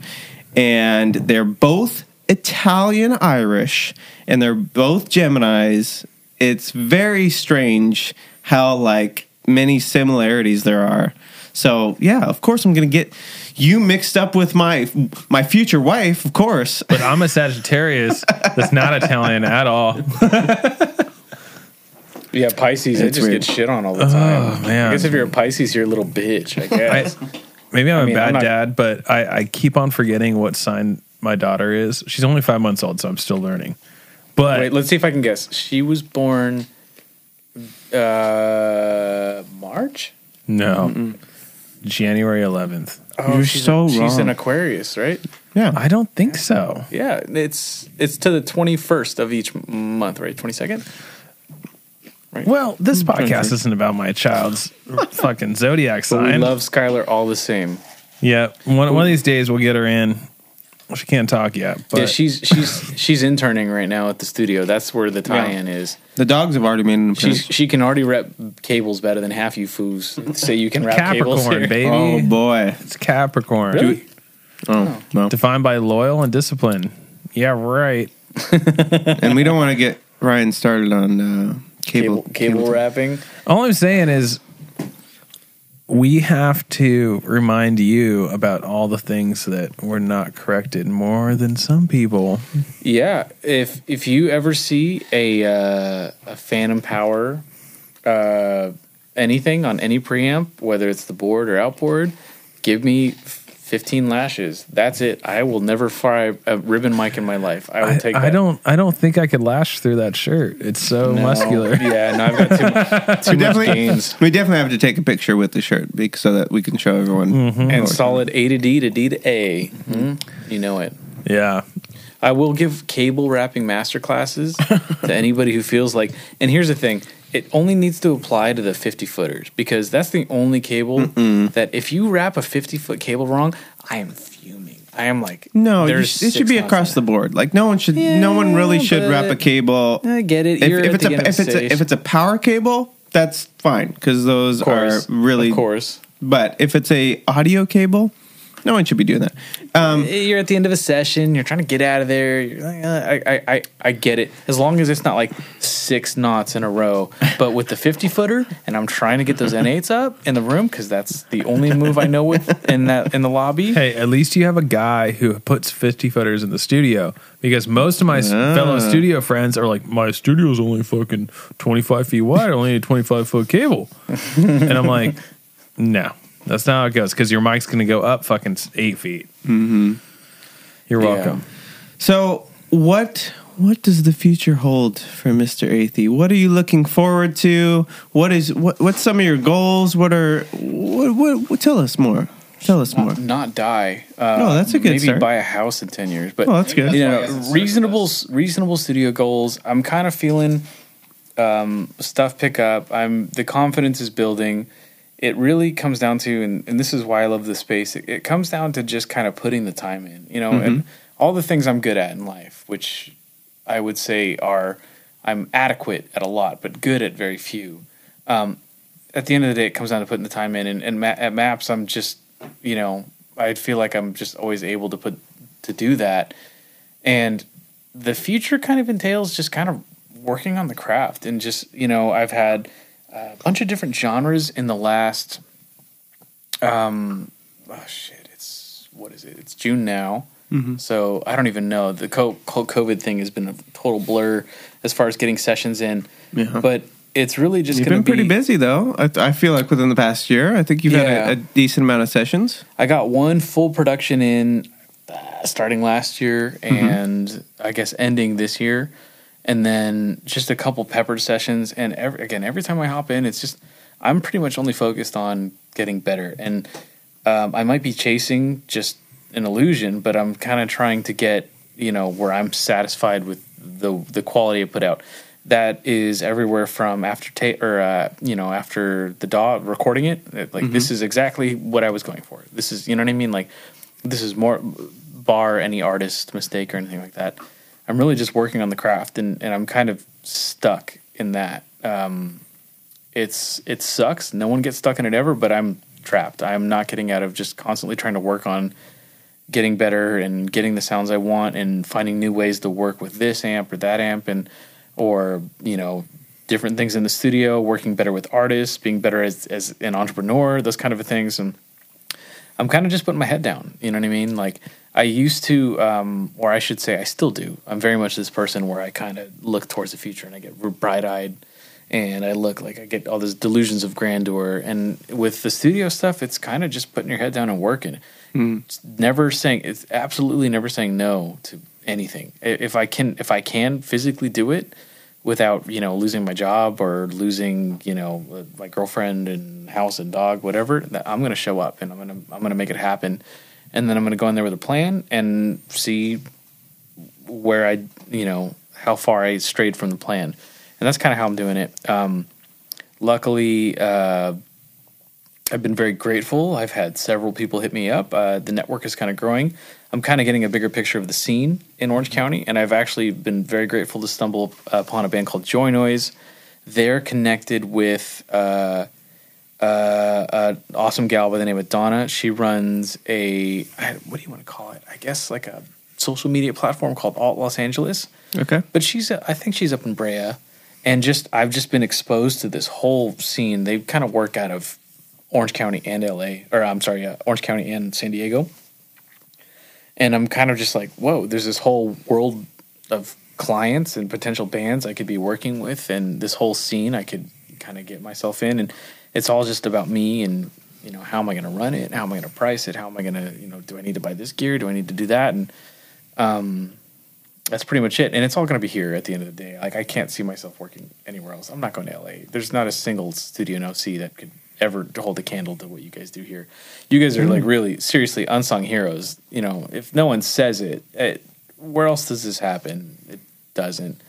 and they're both Italian Irish, and they're both Geminis. It's very strange how, like, many similarities there are. So, yeah, of course, I'm going to get you mixed up with my my future wife, of course. But I'm a Sagittarius that's not Italian at all. Yeah, Pisces, I just weird. get shit on all the time. Oh, man. I guess if you're a Pisces, you're a little bitch, I I, guess. maybe I'm I mean, a bad I'm not- dad, but I, I keep on forgetting what sign my daughter is. She's only five months old, so I'm still learning. But Wait, let's see if I can guess. She was born uh March? no, January 11th. Oh, You're she's so a, She's an. Aquarius, right? Yeah. I don't think so. Yeah, it's it's to the 21st of each month, right? 22nd? Well, this podcast isn't about my child's fucking zodiac But we sign. love Skylar all the same. yeah, one, one of these days we'll get her in. She can't talk yet, but yeah, she's she's she's interning right now at the studio. That's where the tie-in is. The dogs have already made an She's appearance. she can already rep cables better than half you foos. Say you can wrap cables Capricorn, here. baby. Oh boy! It's Capricorn. Really? Oh no! Defined by loyal and discipline. Yeah, right. and we don't want to get Ryan started on uh, cable Cable, cable wrapping. All I'm saying is we have to remind you about all the things that were not corrected more than some people. Yeah, if if you ever see a uh, a Phantom Power uh, anything on any preamp, whether it's the board or outboard, give me f- fifteen lashes. That's it. I will never fry a ribbon mic in my life. I will I, take. I don't I don't think I could lash through that shirt. It's so No. muscular. Yeah, no, I've got too, mu- too much definitely, gains. we definitely have to take a picture with the shirt bec- so that we can show everyone. Mm-hmm. And solid A to D to D to A. Mhm. You know it. Yeah. I will give cable wrapping master classes to anybody who feels like. And here's the thing: it only needs to apply to the 50 footers because that's the only cable that if you wrap a 50 foot cable wrong, I am fuming. I am like, No, there's sh- it should be across the board. Like no one should. no one really should wrap a cable. I get it. If, if it's a if it's a, if it's a power cable, that's fine because those course, are really. of course. But if it's a audio cable, No one should be doing that. Um, you're at the end of a session. You're trying to get out of there. You're like, uh, I, I, I, I get it. As long as it's not like six knots in a row. But with the 50 footer, and I'm trying to get those N8s up in the room because that's the only move I know with in that in the lobby. Hey, at least you have a guy who puts 50 footers in the studio because most of my s fellow studio friends are like, my studio's only fucking 25 feet wide. I only need a 25 foot cable. and I'm like, no, that's not how it goes because your mic's going to go up fucking eight feet. Mm-hmm. You're Yeah. welcome. so what what does the future hold for Mr. Athey? What are you looking forward to? What is what what's some of your goals? What are what, what, what tell us more. Tell us more. Not die. Uh, Oh, that's a good Maybe start. buy a house in 10 years. But Oh, that's good. You That's know, he has a reasonable reasonable studio goals. I'm kind of feeling um, stuff pick up. I'm the confidence is building. It really comes down to, and, and this is why I love this space. It, it comes down to just kind of putting the time in, you know, and all the things I'm good at in life, which I would say are I'm adequate at a lot, but good at very few. Um, at the end of the day, it comes down to putting the time in. And, and ma- at Maps, I'm just, you know, I feel like I'm just always able to put to do that. And the future kind of entails just kind of working on the craft and just, you know, I've had a bunch of different genres in the last, um, oh shit, it's what is it? It's June now. So I don't even know. The co- co- COVID thing has been a total blur as far as getting sessions in. Yeah. But it's really just You've been be pretty busy though. I, I feel like within the past year, I think you've Yeah. had a, a decent amount of sessions. I got one full production in uh, starting last year and I guess ending this year. And then just a couple peppered sessions. And every, again, every time I hop in, it's just, I'm pretty much only focused on getting better. And um, I might be chasing just an illusion, but I'm kind of trying to get, you know, where I'm satisfied with the, the quality I put out. That is everywhere from after ta- or uh, you know after the dog recording it. it, Like this is exactly what I was going for. This is you know what I mean. Like this is more bar any artist mistake or anything like that. I'm really just working on the craft, and, and I'm kind of stuck in that. Um, it's it sucks. No one gets stuck in it ever, but I'm trapped. I'm not getting out of just constantly trying to work on getting better and getting the sounds I want and finding new ways to work with this amp or that amp and or you know different things in the studio, working better with artists, being better as as an entrepreneur, those kind of things and I'm kind of just putting my head down. You know what I mean? Like I used to, um, or I should say, I still do. I'm very much this person where I kind of look towards the future and I get bright eyed, and I look like I get all these delusions of grandeur. And with the studio stuff, it's kind of just putting your head down and working. It's never saying, it's absolutely never saying no to anything. If I can, if I can physically do it, without you know losing my job or losing you know my girlfriend and house and dog whatever i'm going to show up and i'm going to i'm going to make it happen and then i'm going to go in there with a plan and see where i you know how far i strayed from the plan and that's kind of how i'm doing it um, luckily uh, I've been very grateful. I've had several people hit me up. Uh, the network is kind of growing. I'm kind of getting a bigger picture of the scene in Orange County, and I've actually been very grateful to stumble upon a band called Joy Noise. They're connected with uh, uh, an awesome gal by the name of Donna. She runs a what do you want to call it? I guess like a social media platform called Alt Los Angeles Okay. but she's uh, I think she's up in Brea, and just I've just been exposed to this whole scene. They kind of work out of Orange County and L.A. or I'm sorry, uh, Orange County and San Diego, and I'm kind of just like, whoa, there's this whole world of clients and potential bands I could be working with, and this whole scene I could kind of get myself in, and it's all just about me and you know how am I going to run it, how am I going to price it, how am I going to you know do I need to buy this gear, do I need to do that, and um, that's pretty much it. And it's all going to be here at the end of the day. Like I can't see myself working anywhere else. I'm not going to LA. There's not a single studio in OC that could ever to hold a candle to what you guys do here. You guys are like really seriously unsung heroes. You know, if no one says it, it where else does this happen? It doesn't.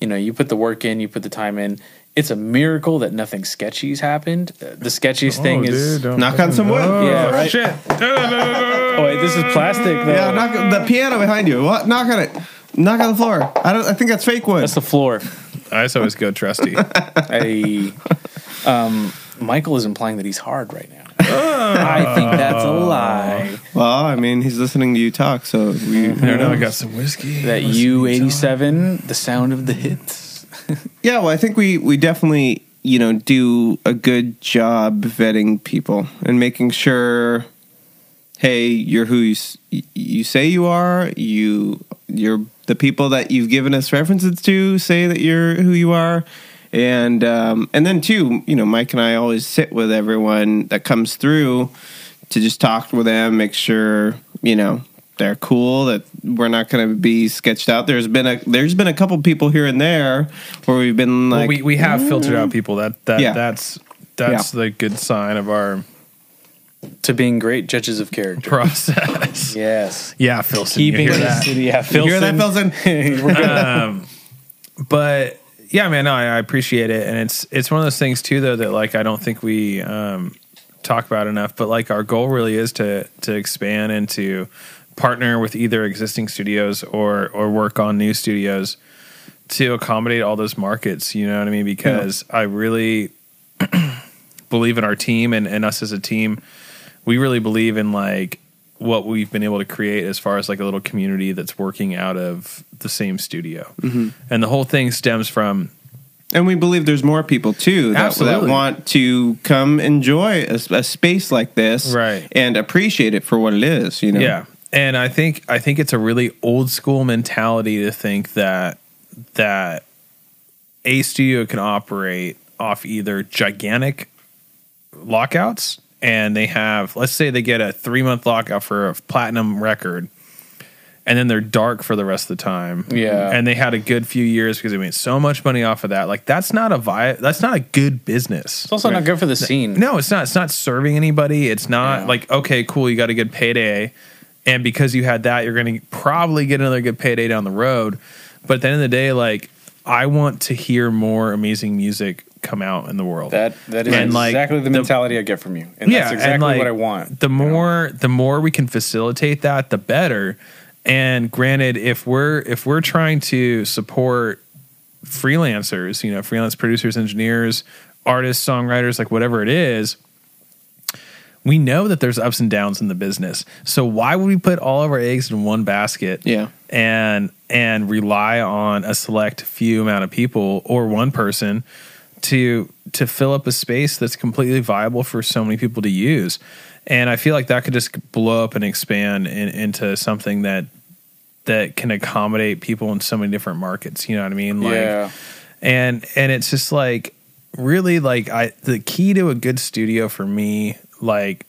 You know, you put the work in, you put the time in. It's a miracle that nothing sketchy's happened. Uh, the sketchiest thing is Knock on some wood. Yeah, right. Shit. Oh wait, this is plastic though. Yeah, knock the piano behind you. What? Knock on it. Knock on the floor. I don't. I think that's fake wood. That's the floor. I always go trusty. I, um, Michael is implying that he's hard right now. Oh. I think that's a lie. Well, I mean, he's listening to you talk, so we. I don't know. I got some whiskey. That U eighty seven, the sound of the hits. Yeah, well, I think we we definitely you know do a good job vetting people and making sure, hey, you're who you s- you say you are. You you're the people that you've given us references to say that you're who you are. And um, and then too, you know, Mike and I always sit with everyone that comes through to just talk with them, make sure you know they're cool that we're not going to be sketched out. There's been a there's been a couple people here and there where we've been Well, like, we we have filtered out people. That that Yeah. that's that's the good sign of our To being great judges of character. process. Yes. Yeah, Philson, Keeping you hear the that? city. Yeah, you hear that, Philson. Philson? Um, but yeah, man, no, I, I appreciate it, and it's it's one of those things too, though, that like I don't think we um, talk about enough. But like our goal really is to to expand and to partner with either existing studios or or work on new studios to accommodate all those markets. You know what I mean? Because I really believe in our team and, and us as a team. We really believe in like what we've been able to create as far as like a little community that's working out of the same studio. Mm-hmm. And the whole thing stems from and we believe there's more people too that, that want to come enjoy a, a space like this, Right. And appreciate it for what it is. You know, Yeah. And I think I think it's a really old school mentality to think that that a studio can operate off either gigantic lockouts and they have let's say they get a 3 month lockout for a platinum record and then they're dark for the rest of the time. Yeah. And they had a good few years because they made so much money off of that. Like that's not a vi- that's not a good business. It's also not good for the scene. No, it's not. It's not serving anybody. It's not Yeah. like okay, cool. You got a good payday, and because you had that, you're going to probably get another good payday down the road. But at the end of the day, like I want to hear more amazing music come out in the world. That that is And, exactly the the- mentality I get from you, and that's exactly like, what I want. The more the more we can facilitate that, the better. And granted, if we're if we're trying to support freelancers, you know, freelance producers, engineers, artists, songwriters, like whatever it is, we know that there's ups and downs in the business. So why would we put all of our eggs in one basket? Yeah. and and rely on a select few amount of people or one person to to fill up a space that's completely viable for so many people to use. And I feel like that could just blow up and expand in, into something that that can accommodate people in so many different markets. You know what I mean? Like, yeah, and and it's just like really like I the key to a good studio for me like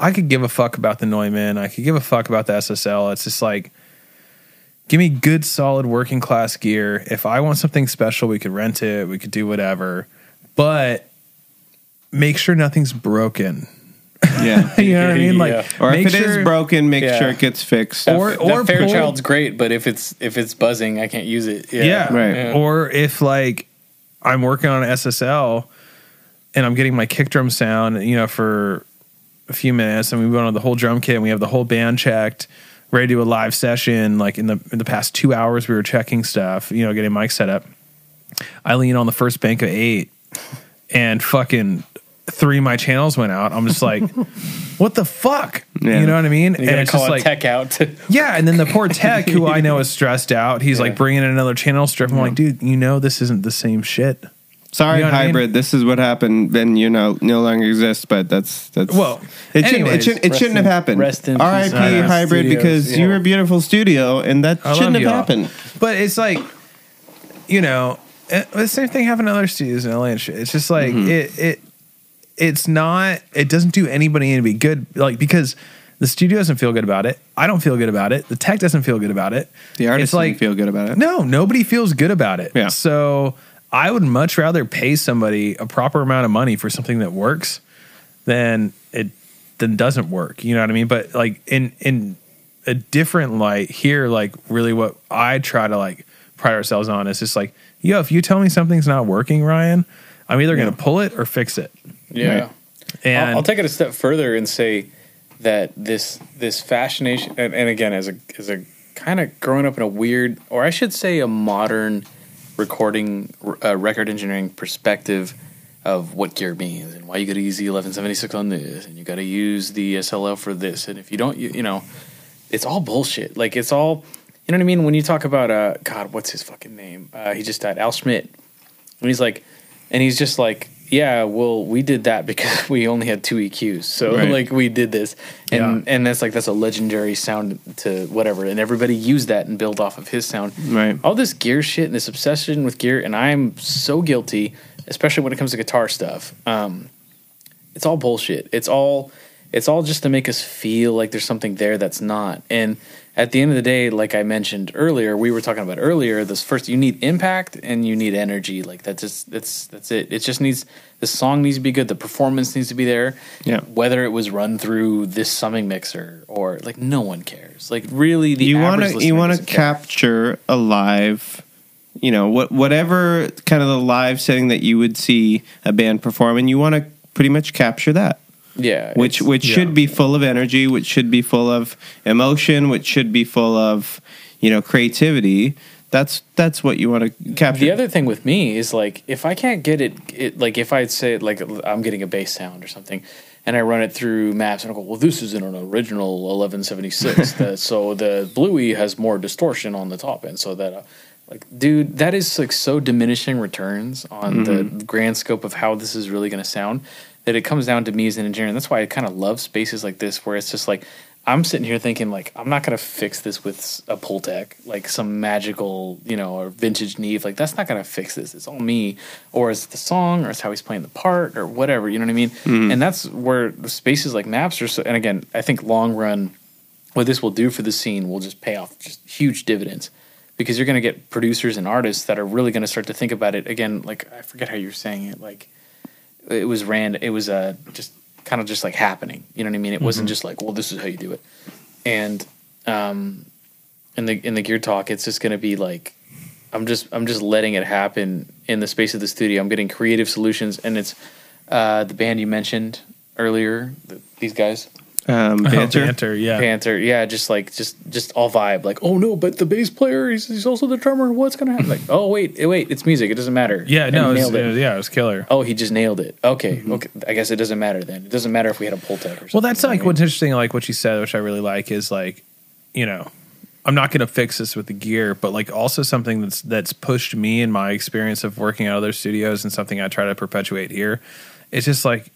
I could give a fuck about the Neumann, I could give a fuck about the SSL. It's just like give me good solid working class gear. If I want something special, we could rent it, we could do whatever. But make sure nothing's broken. Yeah. you know what I mean? Like Yeah. Or make if it is sure- broken, make Yeah. sure it gets fixed. Or- that, or that pull- Fairchild's great, but if it's if it's buzzing, I can't use it. Yeah, Yeah. Right. Yeah. Or if like I'm working on SSL and I'm getting my kick drum sound, you know, for a few minutes and we went on the whole drum kit and we have the whole band checked, ready to do a live session. Like in the in the past two hours we were checking stuff, you know, getting mic set up. I lean on the first bank of eight and fucking three of my channels went out. I'm just like, what the fuck? Yeah. You know what I mean? You and it's call just like tech out. Yeah, and then the poor tech who I know is stressed out. He's like bringing in another channel strip. I'm like, dude, you know this isn't the same shit. Sorry, You know what I mean? hybrid. This is what happened. Then you know no longer exists. But that's that's Well, It shouldn't. It shouldn't. It shouldn't in- have happened. rest in R.I.P. Hybrid hybrid Studios, because yeah. you're a beautiful studio, and that I shouldn't have y'all. happened. But it's like, you know, eh, the same thing happened to other studios in LA and shit. It's just like Mm-hmm. it it it's not. It doesn't do anybody any be good. Like because the studio doesn't feel good about it. I don't feel good about it. The tech doesn't feel good about it. The artist like didn't feel good about it. No, nobody feels good about it. Yeah. So I would much rather pay somebody a proper amount of money for something that works than it than doesn't work. You know what I mean? But like in in a different light here, like really what I try to like pride ourselves on is just like, yo, if you tell me something's not working, Ryan, I'm either gonna pull it or fix it. yeah. Right. And I'll, I'll take it a step further and say that this this fascination, and, and again, as a as a kind of growing up in a weird, or I should say, a modern recording uh, record engineering perspective, of what gear means and why you got to use the 1176 on this and you got to use the SSL for this. And if you don't you, you know it's all bullshit. Like it's all you know what I mean? When you talk about uh god what's his fucking name? Uh he just died. Al Schmitt. And he's like and he's just like yeah well we did that because we only had two EQs so Right. like we did this and Yeah. and that's like that's a legendary sound to whatever and everybody used that and built off of his sound Right. all this gear shit and this obsession with gear and i'm so guilty especially when it comes to guitar stuff um, it's all bullshit it's all it's all just to make us feel like there's something there that's not. And at the end of the day like i mentioned earlier we were talking about earlier this first you need impact and you need energy. Like that's just that's that's it. It just needs the song needs to be good. The performance needs to be there. Yeah. whether it was run through this summing mixer or like no one cares. Like really the you to you want to capture a live you know what whatever kind of the live setting that you would see a band perform and you want to pretty much capture that yeah which which yeah. should be full of energy which should be full of emotion which should be full of you know creativity that's that's what you want to capture The other thing with me is like if I can't get it, it like if I'd say like I'm getting a bass sound or something, and I run it through maps and I go, well, this is in an original 1176, that, so the Bluey has more distortion on the top end, so that. Uh, like, dude, that is like so diminishing returns on the grand scope of how this is really going to sound that it comes down to me as an engineer. And that's why I kind of love spaces like this where it's just like, I'm sitting here thinking like I'm not gonna fix this with a Pultec, like some magical, you know, or vintage Neve. Like that's not gonna fix this. It's all me, or it's the song, or it's how he's playing the part, or whatever. You know what I mean? Mm-hmm. And that's where the spaces like maps are. So, and again, I think long run, what this will do for the scene will just pay off just huge dividends because you're gonna get producers and artists that are really gonna start to think about it again. Like I forget how you're saying it. Like it was random. It was uh, just kind of just like happening. You know what I mean? It wasn't just like, well, this is how you do it. And um, in the in the gear talk, it's just going to be like, I'm just I'm just letting it happen in the space of the studio. I'm getting creative solutions, and it's uh, the band you mentioned earlier. The, these guys, um, banter. Banter, yeah. Panther, yeah, just like just just all vibe. Like, oh no, but the bass player, he's, he's also the drummer. What's gonna happen? Like, oh wait, wait, it's music. It doesn't matter. Yeah, And no, it was, it. it was- yeah, it was killer. Oh, he just nailed it. Okay, okay. I guess it doesn't matter then. It doesn't matter if we had a Pultec or. Well, that's like what I what's interesting, like what you said, which I really like, is like, you know, I'm not going to fix this with the gear, but like also something that's that's pushed me in my experience of working at other studios and something I try to perpetuate here. It's just like,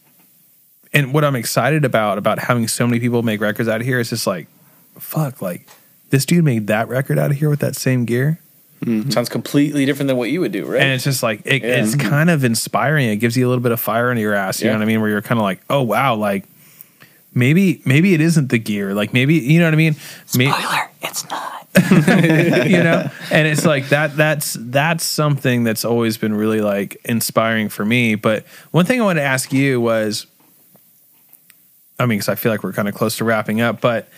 and what I'm excited about about having so many people make records out of here is just like, fuck, like this dude made that record out of here with that same gear. mean? Sounds completely different than what you would do, right? And it's just like it, Yeah. it's mm-hmm. kind of inspiring. It gives you a little bit of fire under your ass. You Yeah. know what I mean? Where you're kind of like, oh wow, like maybe maybe it isn't the gear. Like maybe you know what I mean? May- Spoiler, it's not. you know, and it's like that. That's that's something that's always been really like inspiring for me. But one thing I wanted to ask you was, I mean, because I feel like we're kind of close to wrapping up, but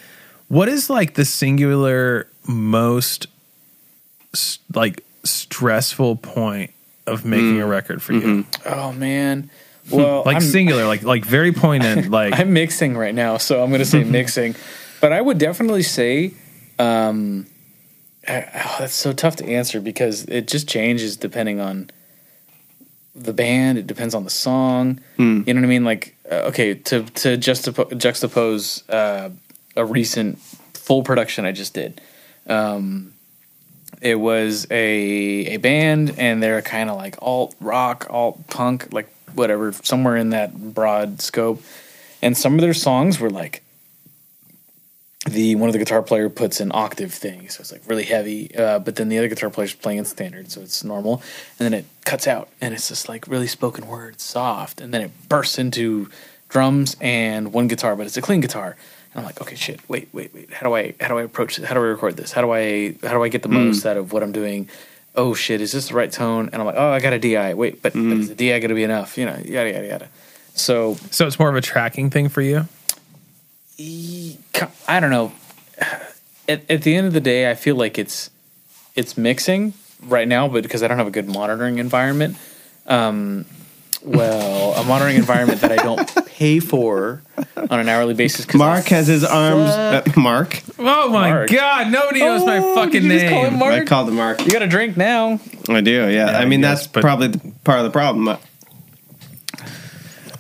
what is like the singular most like stressful point of making a record for you? oh man. Well, Like I'm, singular, like like very poignant, like I'm mixing right now, so I'm going to say mixing. But I would definitely say, um, oh, that's so tough to answer because it just changes depending on the band. It depends on the song. You know what I mean? Like, uh, okay, to to juxtapo- juxtapose uh, a recent full production I just did. Um, it was a a band, and they're kind of like alt rock, alt punk, like whatever, somewhere in that broad scope. And some of their songs were like the one of the guitar player puts an octave thing, so it's like really heavy. Uh, but then the other guitar player's playing in standard, so it's normal. And then it cuts out, and it's just like really spoken word, soft. And then it bursts into drums and one guitar, but it's a clean guitar. And I'm like, okay, shit, wait, wait, wait. How do I how do I approach this? How do I record this? How do I how do I get the most out of what I'm doing? Oh shit, is this the right tone? And I'm like, oh, I got a DI. Wait, but, but is the DI going to be enough? You know, yada yada yada. So so it's more of a tracking thing for you. I don't know. At, at the end of the day, I feel like it's it's mixing right now, but because I don't have a good monitoring environment, um, well, a monitoring environment that I don't pay for on an hourly basis. Mark has his arms. Uh, Mark. Oh my Mark. god, nobody knows my Oh, fucking did you just call name. him Mark? I called him Mark. you got a drink now. I do. Yeah. I mean, yes, that's probably the, part of the problem.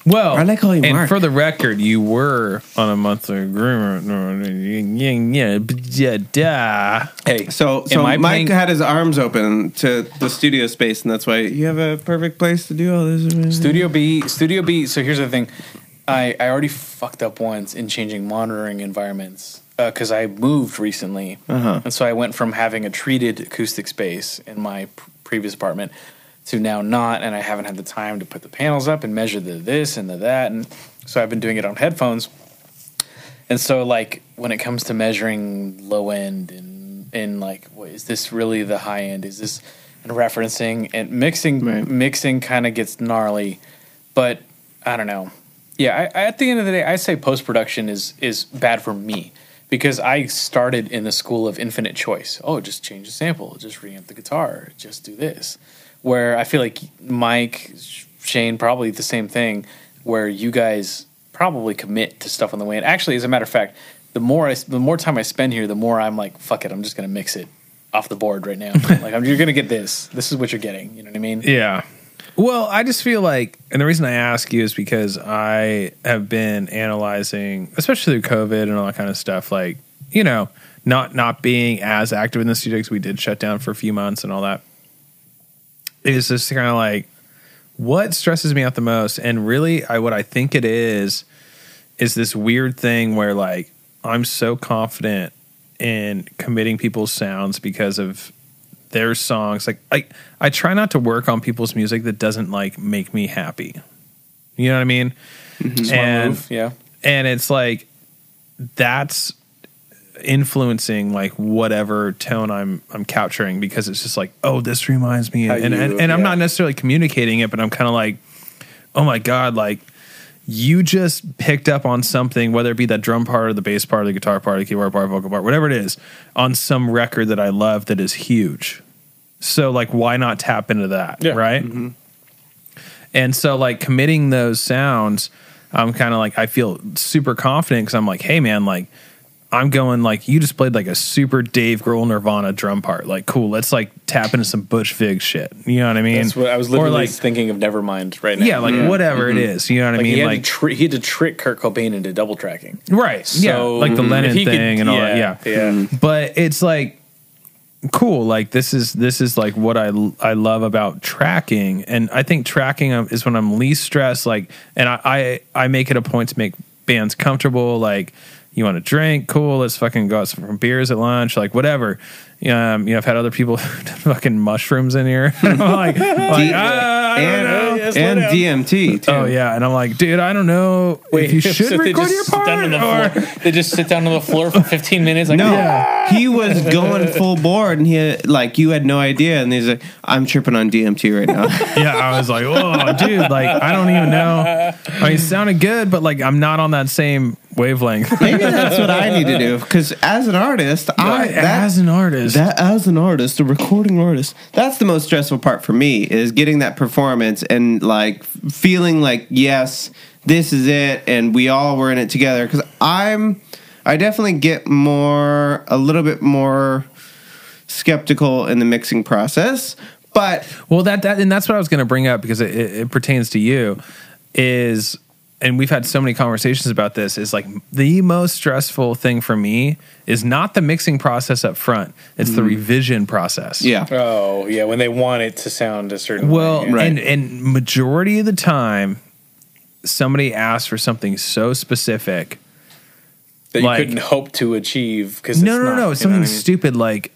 Uh, Well, I like calling and Mark. for the record, you were on a monthly agreement. Yeah, yeah, yeah, yeah. Hey, So, so Mike paying- had his arms open to the studio space, and that's why you have a perfect place to do all this. Studio B, Studio B. So here's the thing, I I already fucked up once in changing monitoring environments because I moved recently, Uh-huh. and so I went from having a treated acoustic space in my pr- previous apartment to now not, and I haven't had the time to put the panels up and measure the this and the that, and so I've been doing it on headphones. And so, like, when it comes to measuring low end and and like, what is this really the high end? Is this and referencing and mixing? Right. Mixing kind of gets gnarly, but I don't know. Yeah, I, I, at the end of the day, I say post production is is bad for me because I started in the school of infinite choice. Oh, just change the sample, just reamp the guitar, just do this. Where I feel like Mike, Shane, probably the same thing. Where you guys probably commit to stuff on the way. And actually, as a matter of fact, the more I, the more time I spend here, the more I'm like, fuck it, I'm just gonna mix it off the board right now. like, I'm, you're gonna get this. This is what you're getting. You know what I mean? Yeah. Well, I just feel like, and the reason I ask you is because I have been analyzing, especially through COVID and all that kind of stuff. Like, you know, not not being as active in the studio because we did shut down for a few months and all that. Is just kind of like what stresses me out the most, and really, I what I think it is is this weird thing where like I'm so confident in committing people's sounds because of their songs. Like like I try not to work on people's music that doesn't like make me happy. You know what I mean? Mm-hmm. Smart And move. Yeah. and it's like that's influencing like whatever tone I'm I'm capturing because it's just like oh this reminds me. How and you- and, and I'm not necessarily communicating it but I'm kind of like oh my god like you just picked up on something whether it be that drum part or the bass part or the guitar part or the keyboard part vocal part whatever it is on some record that I love that is huge. So like why not tap into that Yeah. right? Mm-hmm. And so like committing those sounds, I'm kind of like I feel super confident because I'm like, hey man, like I'm going like you just played like a super Dave Grohl Nirvana drum part. Like cool, let's like tap into some Butch Vig shit. You know what I mean? That's what I was Or, literally like thinking of Nevermind right now. yeah, like whatever it is. You know what Like I mean? had Like to tri- he had to trick Kurt Cobain into double tracking. right? yeah, like the if Lennon thing could- and all that. Yeah, yeah. but it's like cool like this is this is like what i i love about tracking and i think tracking um, is when i'm least stressed like and i i, I make it a point to make bands comfortable like you want to drink cool let's fucking go out some beers at lunch like whatever um, you know i've had other people fucking mushrooms in here I'm like, like, ah, I don't and know. Yes, and. DMT too. oh yeah and i'm like dude i don't know if you should so they record just your sit down part on the or floor. They just sit down on the floor for 15 minutes. Like, No, Yeah. he was going full board, and he had, like you had no idea, and he's like, "I'm tripping on DMT right now." yeah, I was like, oh, dude, like I don't even know. I mean, it sounded good, but like I'm not on that same wavelength. Maybe that's what I need to do because as an artist, I that, As an artist, that as an artist, a recording artist, that's the most stressful part for me is getting that performance and like feeling like yes, this is it, and we all were in it together. Because I'm, I definitely get more, a little bit more skeptical in the mixing process, but well, that that and that's what I was going to bring up because it, it, it pertains to you. Is and we've had so many conversations about this. Is like the most stressful thing for me is not the mixing process up front; it's the mm. revision process. yeah, oh, yeah, when they want it to sound a certain Well, way. yeah. and and majority of the time, somebody asks for something so specific that you like- couldn't hope to achieve. Because No, no, no, no. you Something I mean? stupid like,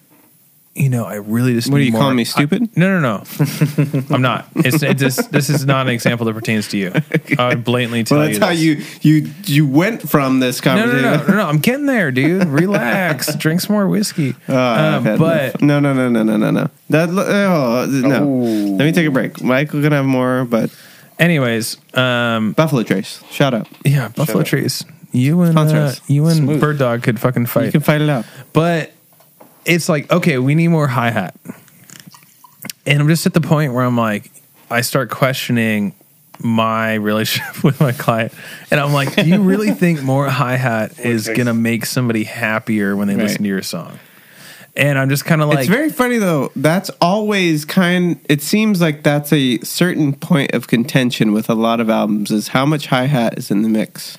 you know, I really just. What are you more- calling me, stupid? I- no, no, no. I'm not. It's it just, this is not an example that pertains to you. I would blatantly tell you. well, that's you. how you you you went from this No, no, conversation. no, no, no, no. I'm getting there, dude. Relax. Drink some more whiskey. I've Um, but no, no, no, no, no, no, no. That oh, no. Oh. Let me take a break. Michael can have more, but anyways, um, Buffalo Trace, shout out. yeah, Buffalo up. Trees. You and uh, you and Smooth. Bird Dog could fucking fight. You can fight it out. But it's like, okay, we need more hi hat. And I'm just at the point where I'm like, I start questioning my relationship with my client. And I'm like, do you really think more hi hat is going to make somebody happier when they Right. listen to your song? And I'm just kind of like, it's very funny though. That's always kind. It seems like that's a certain point of contention with a lot of albums is how much hi hat is in the mix.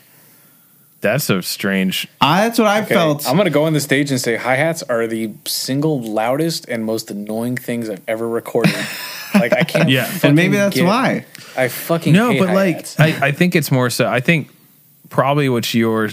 That's a strange. I, that's what I Okay, felt. I'm gonna go on the stage and say hi hats are the single loudest and most annoying things I've ever recorded. like I can't. Yeah. and maybe fucking that's get- why. I fucking No, hate but like, hi-hats. I, I think it's more so. I think probably what you're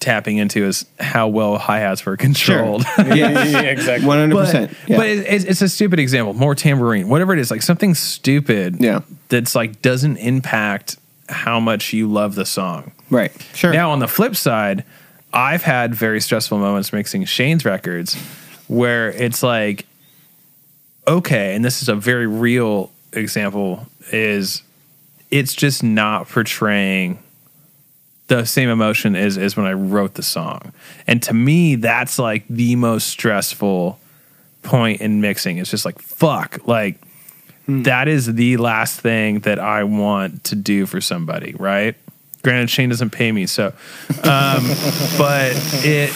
tapping into is how well hi hats were controlled. yeah, yeah, yeah, exactly. One hundred but, percent. but it, it's, it's a stupid example. More tambourine, whatever it is, like something stupid. Yeah. that's like doesn't impact how much you love the song. Right. Sure. Now, on the flip side, I've had very stressful moments mixing Shane's records where it's like, okay, and this is a very real example, is it's just not portraying the same emotion as, as when I wrote the song. And to me, that's like the most stressful point in mixing. It's just like, fuck, like, hmm. that is the last thing that I want to do for somebody, right? Granted, Shane doesn't pay me, so, um, but it,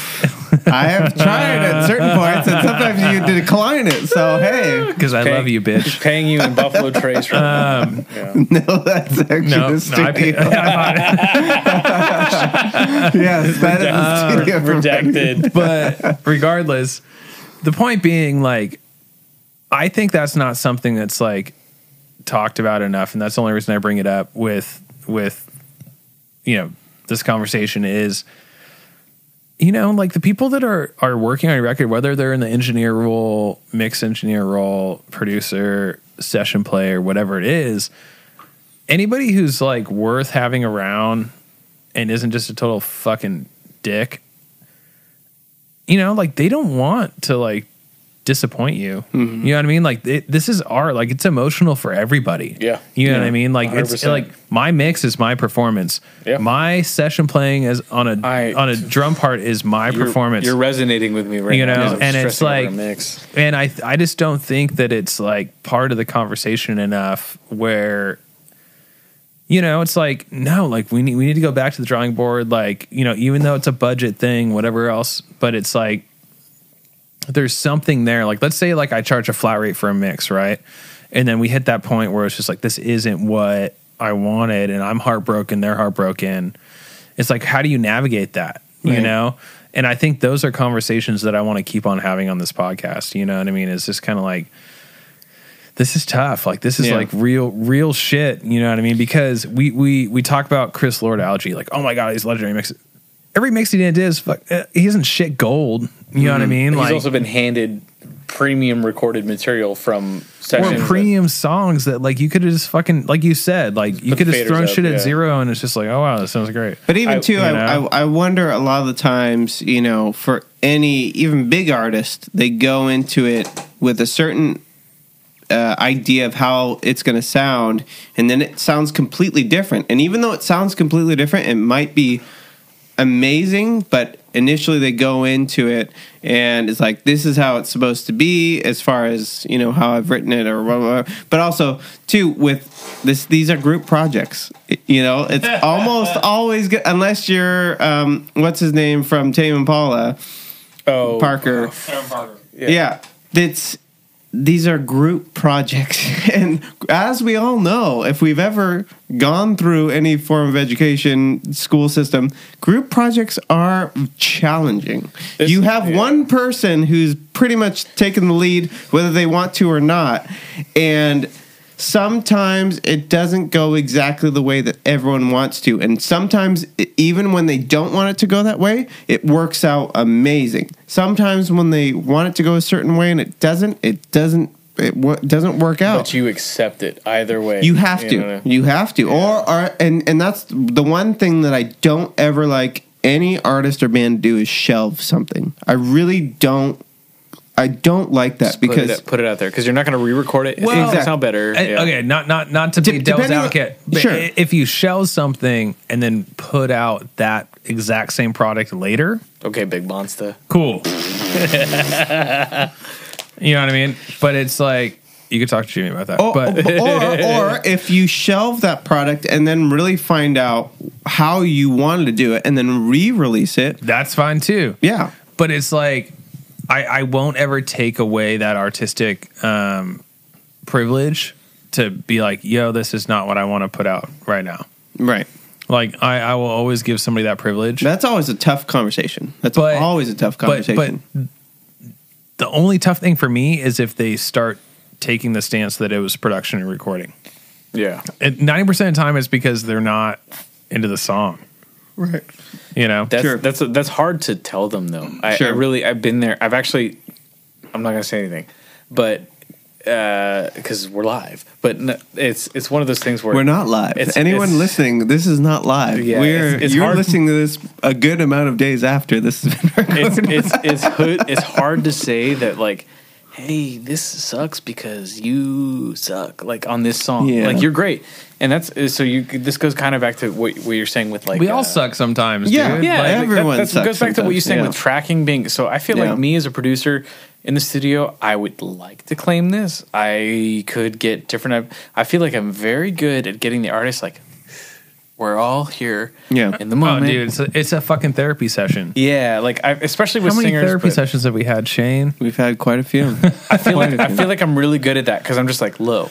I have tried at certain points, and sometimes you decline it. So hey, because I Pay- love you, bitch. He's paying you in Buffalo Trace. From, Um, yeah. no, that's actually No, the no, I pay, studio. yes, that is the studio. from- Redacted. but regardless, the point being, like, I think that's not something that's like talked about enough, and that's the only reason I bring it up with with you know this conversation is you know like the people that are are working on a record whether they're in the engineer role mix engineer role producer session player whatever it is anybody who's like worth having around and isn't just a total fucking dick you know like they don't want to like disappoint you. You know what i mean? Like it, this is art. Like it's emotional for everybody. Yeah. you know what i mean? Like it's 100%. like my mix is my performance. Yeah. my session playing is on a I- on a drum part is my You're- performance. You're resonating with me right You now. know, 'cause I'm and it's like- a mix. and I I just don't think that it's like part of the conversation enough where you know it's like no like we need we need to go back to the drawing board. Like you know even though it's a budget thing whatever else but it's like there's something there. Like let's say like I charge a flat rate for a mix right? And then we hit that point where it's just like this isn't what I wanted and I'm heartbroken they're heartbroken. It's like how do you navigate that you know? And I think those are conversations that I want to keep on having on this podcast you know what I mean? It's just kind of like this is tough. Like this is Yeah. like real real shit you know what I mean? Because we we we talk about Chris Lord-Alge like oh my god he's legendary mix every mix he did is fuck, uh, he isn't shit gold you know what I mean He's like also been handed premium recorded material from or sessions. that- premium songs that like you could have just fucking like you said like you could the have thrown up, shit at yeah. zero and it's just like oh wow that sounds great But even I- too, I. I I wonder a lot of the times, you know, for any even big artist, they go into it with a certain uh, idea of how it's going to sound, and then it sounds completely different. And even though it sounds completely different, it might be amazing, but initially they go into it and it's like this is how it's supposed to be as far as you know how I've written it or blah, blah, blah. but also too with this these are group projects you know it's almost always good unless you're um what's his name from Tame Impala oh, Parker Yeah. yeah. it's these are group projects. And as we all know if we've ever gone through any form of education school system group projects are challenging. This- you have yeah. one person who's pretty much taking the lead whether they want to or not. And sometimes it doesn't go exactly the way that everyone wants to and sometimes even when they don't want it to go that way it works out amazing sometimes when they want it to go a certain way and it doesn't it doesn't it wo- doesn't work out But you accept it either way. you have to. know? You have to. Or, or and and that's the one thing that I don't ever like any artist or band do is shelve something. I really don't. I don't like that Just put because it, put it out there because you're not going to re-record it. It's Well- going to sound better. Uh, Yeah. Okay, not not not to be De- devil's depending on- advocate, but Sure. if you shell something and then put out that exact same product later, Okay, big monster. cool. you know what I mean? But it's like you could talk to Jimmy about that. or, but or or if you shelve that product and then really find out how you wanted to do it and then re-release it. that's fine too. Yeah. But it's like I, I won't ever take away that artistic um, privilege to be like, yo, this is not what I want to put out right now. Right. Like I, I will always give somebody that privilege. That's always a tough conversation. That's But- always a tough but conversation. but the only tough thing for me is if they start taking the stance that it was production and recording. Yeah. And ninety percent of the time, it's because they're not into the song. Right. You know, That's Sure. that's that's hard to tell them though. I, I Sure. really I've been there. I've actually I'm not gonna say anything, but uh, because we're live. But n it's it's one of those things where We're not live. It's- Anyone it's- listening, this is not live. Yeah, We're it's- it's you're hard- listening to this a good amount of days after this has been recorded. it's it's it's hood, it's hard to say that like hey this sucks because you suck like on this song Yeah. like you're great and that's so you this goes kind of back to what, what you're saying with like we all uh, suck sometimes. Yeah. dude. yeah Like, like, everyone that, that sucks goes back to what you're saying yeah. with tracking being so i feel Yeah. like me as a producer in the studio i would like to claim this i could get different i feel like i'm very good at getting the artist like we're all here Yeah. in the moment. oh, moment dude, it's a, it's a fucking therapy session. yeah like I, especially with How many singers therapy but- sessions have we had, Shane? We've had quite a few. I feel like I feel like I'm really good at that because I'm just like, low.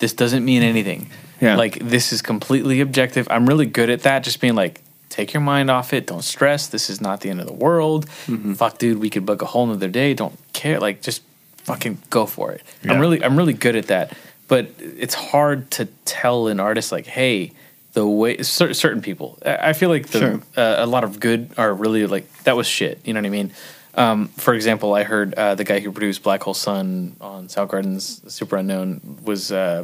This doesn't mean anything. Yeah. Like this is completely objective. I'm really good at that. Just being like, take your mind off it. Don't stress. This is not the end of the world. Mm-hmm. Fuck, dude. We could book a whole nother day. Don't care. Like just fucking go for it. Yeah. I'm really I'm really good at that. But it's hard to tell an artist like, hey. The way cer- certain people, I I feel like the, Sure. uh, a lot of good are really like that was shit. You know what I mean? Um, for example, I heard uh, the guy who produced Black Hole Sun on Soundgarden's Superunknown was uh,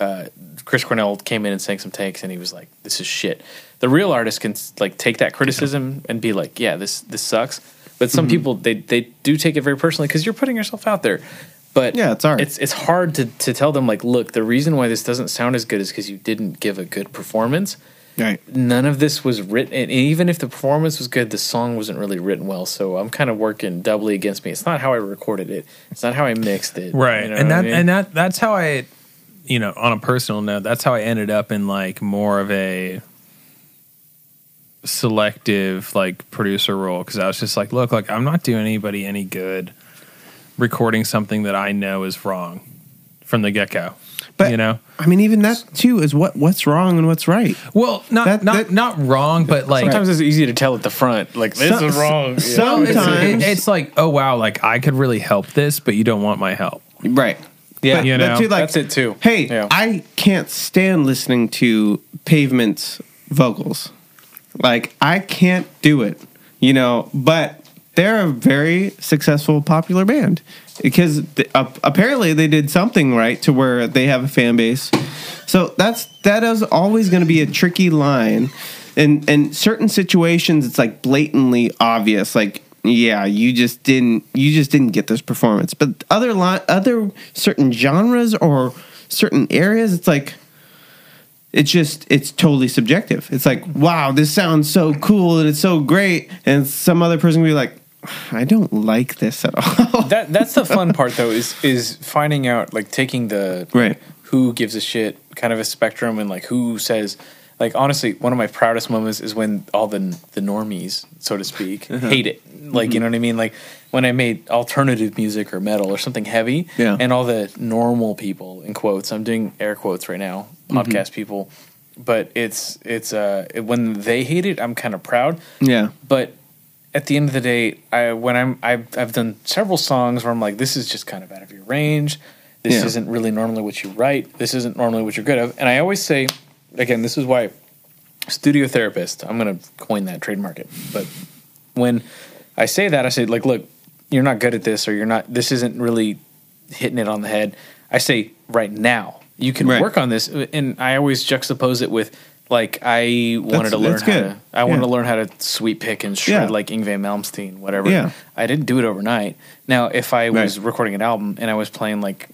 uh, Chris Cornell came in and sang some takes, and he was like, "This is shit." The real artist can like take that criticism and be like, "Yeah, this this sucks." But some people they they do take it very personally because you're putting yourself out there. But Yeah, it's art. It's it's hard to to tell them like, look, the reason why this doesn't sound as good is because you didn't give a good performance. Right. none of this was written and even if the performance was good the song wasn't really written well. So i'm kind of working doubly against me. It's not how i recorded it. It's not how i mixed it right. you know and what I that mean? and that that's how i you know on a personal note that's how i ended up in like more of a selective like producer role. Because i was just like look like i'm not doing anybody any good recording something that i know is wrong from the get-go But you know I mean, even that too is what what's wrong and what's right. well not That- not that- not wrong but like sometimes it's easy to tell at the front like this Some- is wrong it's, Sometimes, it- it's like oh wow like i could really help this but you don't want my help right. yeah But, You know, too, like, that's it too Hey, Yeah. I can't stand listening to Pavement's vocals. Like, I can't do it, you know, but they're a very successful, popular band because th- uh, apparently they did something right to where they have a fan base. So that's that is always going to be a tricky line. And in certain situations, it's like blatantly obvious, like yeah, you just didn't you just didn't get this performance. But other li- other certain genres or certain areas, it's like it's just it's totally subjective. It's like, wow, this sounds so cool and it's so great, and some other person will be like, I don't like this at all. that that's the fun part though is is finding out like taking the Right. who gives a shit kind of a spectrum and like who says like honestly one of my proudest moments is when all the the normies so to speak Uh-huh. hate it like you know what i mean like when i made alternative music or metal or something heavy Yeah. and all the normal people in quotes i'm doing air quotes right now Mm-hmm. podcast people but it's it's uh when they hate it i'm kind of proud yeah, but at the end of the day, I when I'm I've, I've done several songs where I'm like, this is just kind of out of your range. This Yeah. isn't really normally what you write. This isn't normally what you're good at. And I always say, again, this is why studio therapist. I'm going to coin that trademark it. But when I say that, I say like, look, you're not good at this, or you're not. This isn't really hitting it on the head. I say right now you can Right. work on this, and I always juxtapose it with like I wanted That's- to learn how good. to. I wanted to learn how to sweep pick and shred Yeah. like Yngwie Malmsteen, whatever. Yeah. I didn't do it overnight. Now, if I was Right. recording an album and I was playing like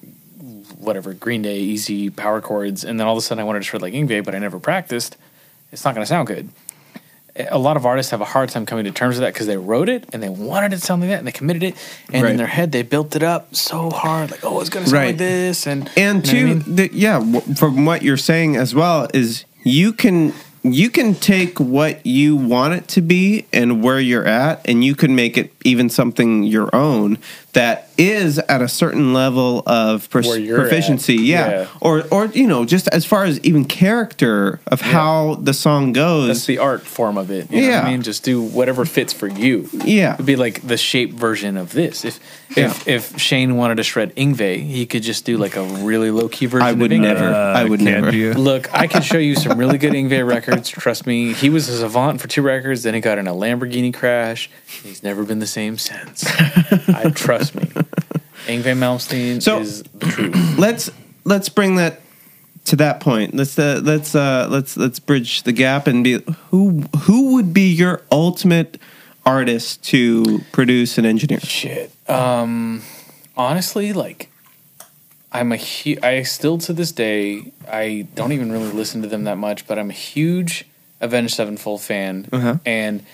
whatever Green Day easy power chords, and then all of a sudden I wanted to shred like Yngwie, but I never practiced, it's not going to sound good. A lot of artists have a hard time coming to terms with that because they wrote it and they wanted it to sound like that and they committed it, and Right. in their head they built it up so hard, like oh, it's going to sound Right. like this, and and you know two, I mean? the, yeah, w- from what you're saying as well is you can you can take what you want it to be and where you're at, and you can make it even something your own that is at a certain level of pers- proficiency. Yeah. Yeah. or or you know, just as far as even character of how the song goes. That's the art form of it. You know what Yeah. I mean? Just do whatever fits for you. Yeah. It'd be like the shape version of this. If if if Shane wanted to shred Yngwie, he could just do like a really low key version I would of Yngwie. never. Uh, I would never. you? Look, I can show you some really good Yngwie records. Trust me. He was a savant for two records, then he got in a Lamborghini crash. He's never been the same since. I trust me. Yngwie Malmsteen So- is the truth. let's let's bring that to that point. Let's uh, let's uh, let's let's bridge the gap and be who who would be your ultimate artist to produce and engineer? Shit. Um, honestly, like, I'm a hu- I still to this day I don't even really listen to them that much, but I'm a huge Avenged Sevenfold fan, Uh-huh. and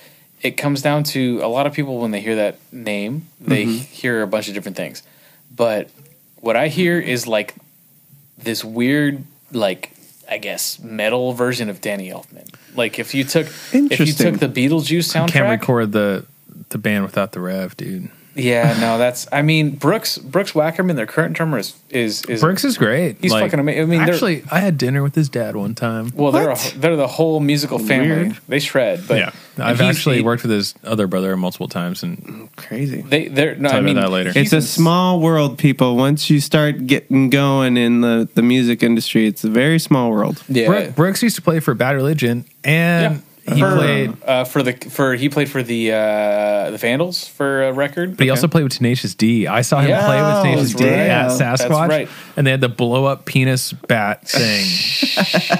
it comes down to a lot of people when they hear that name, they Mm-hmm. hear a bunch of different things, but what I hear is like this weird, like I guess metal version of Danny Elfman. Like if you took if you took the Beetlejuice soundtrack, Can't record the the band without the rev, dude. Yeah, no, that's. I mean, Brooks Brooks Wackerman, their current drummer is is, is Brooks is great. He's fucking amazing. I mean, they're- actually, I had dinner with his dad one time. well, they're a, they're the whole musical family. Weird. They shred, but yeah, I've actually he- worked with his other brother multiple times, and Crazy. They they're no, Tell I mean about that later. It's a small world, people. Once you start getting going in the, the music industry, it's a very small world. Yeah, Brook- Brooks used to play for Bad Religion, and Yeah. He for, played. uh, for the for he played for the uh, the Vandals for a record. But he also played with Tenacious D. I saw him Yeah, play with Tenacious D right. at That's Sasquatch, right. and they had the blow up penis bat thing.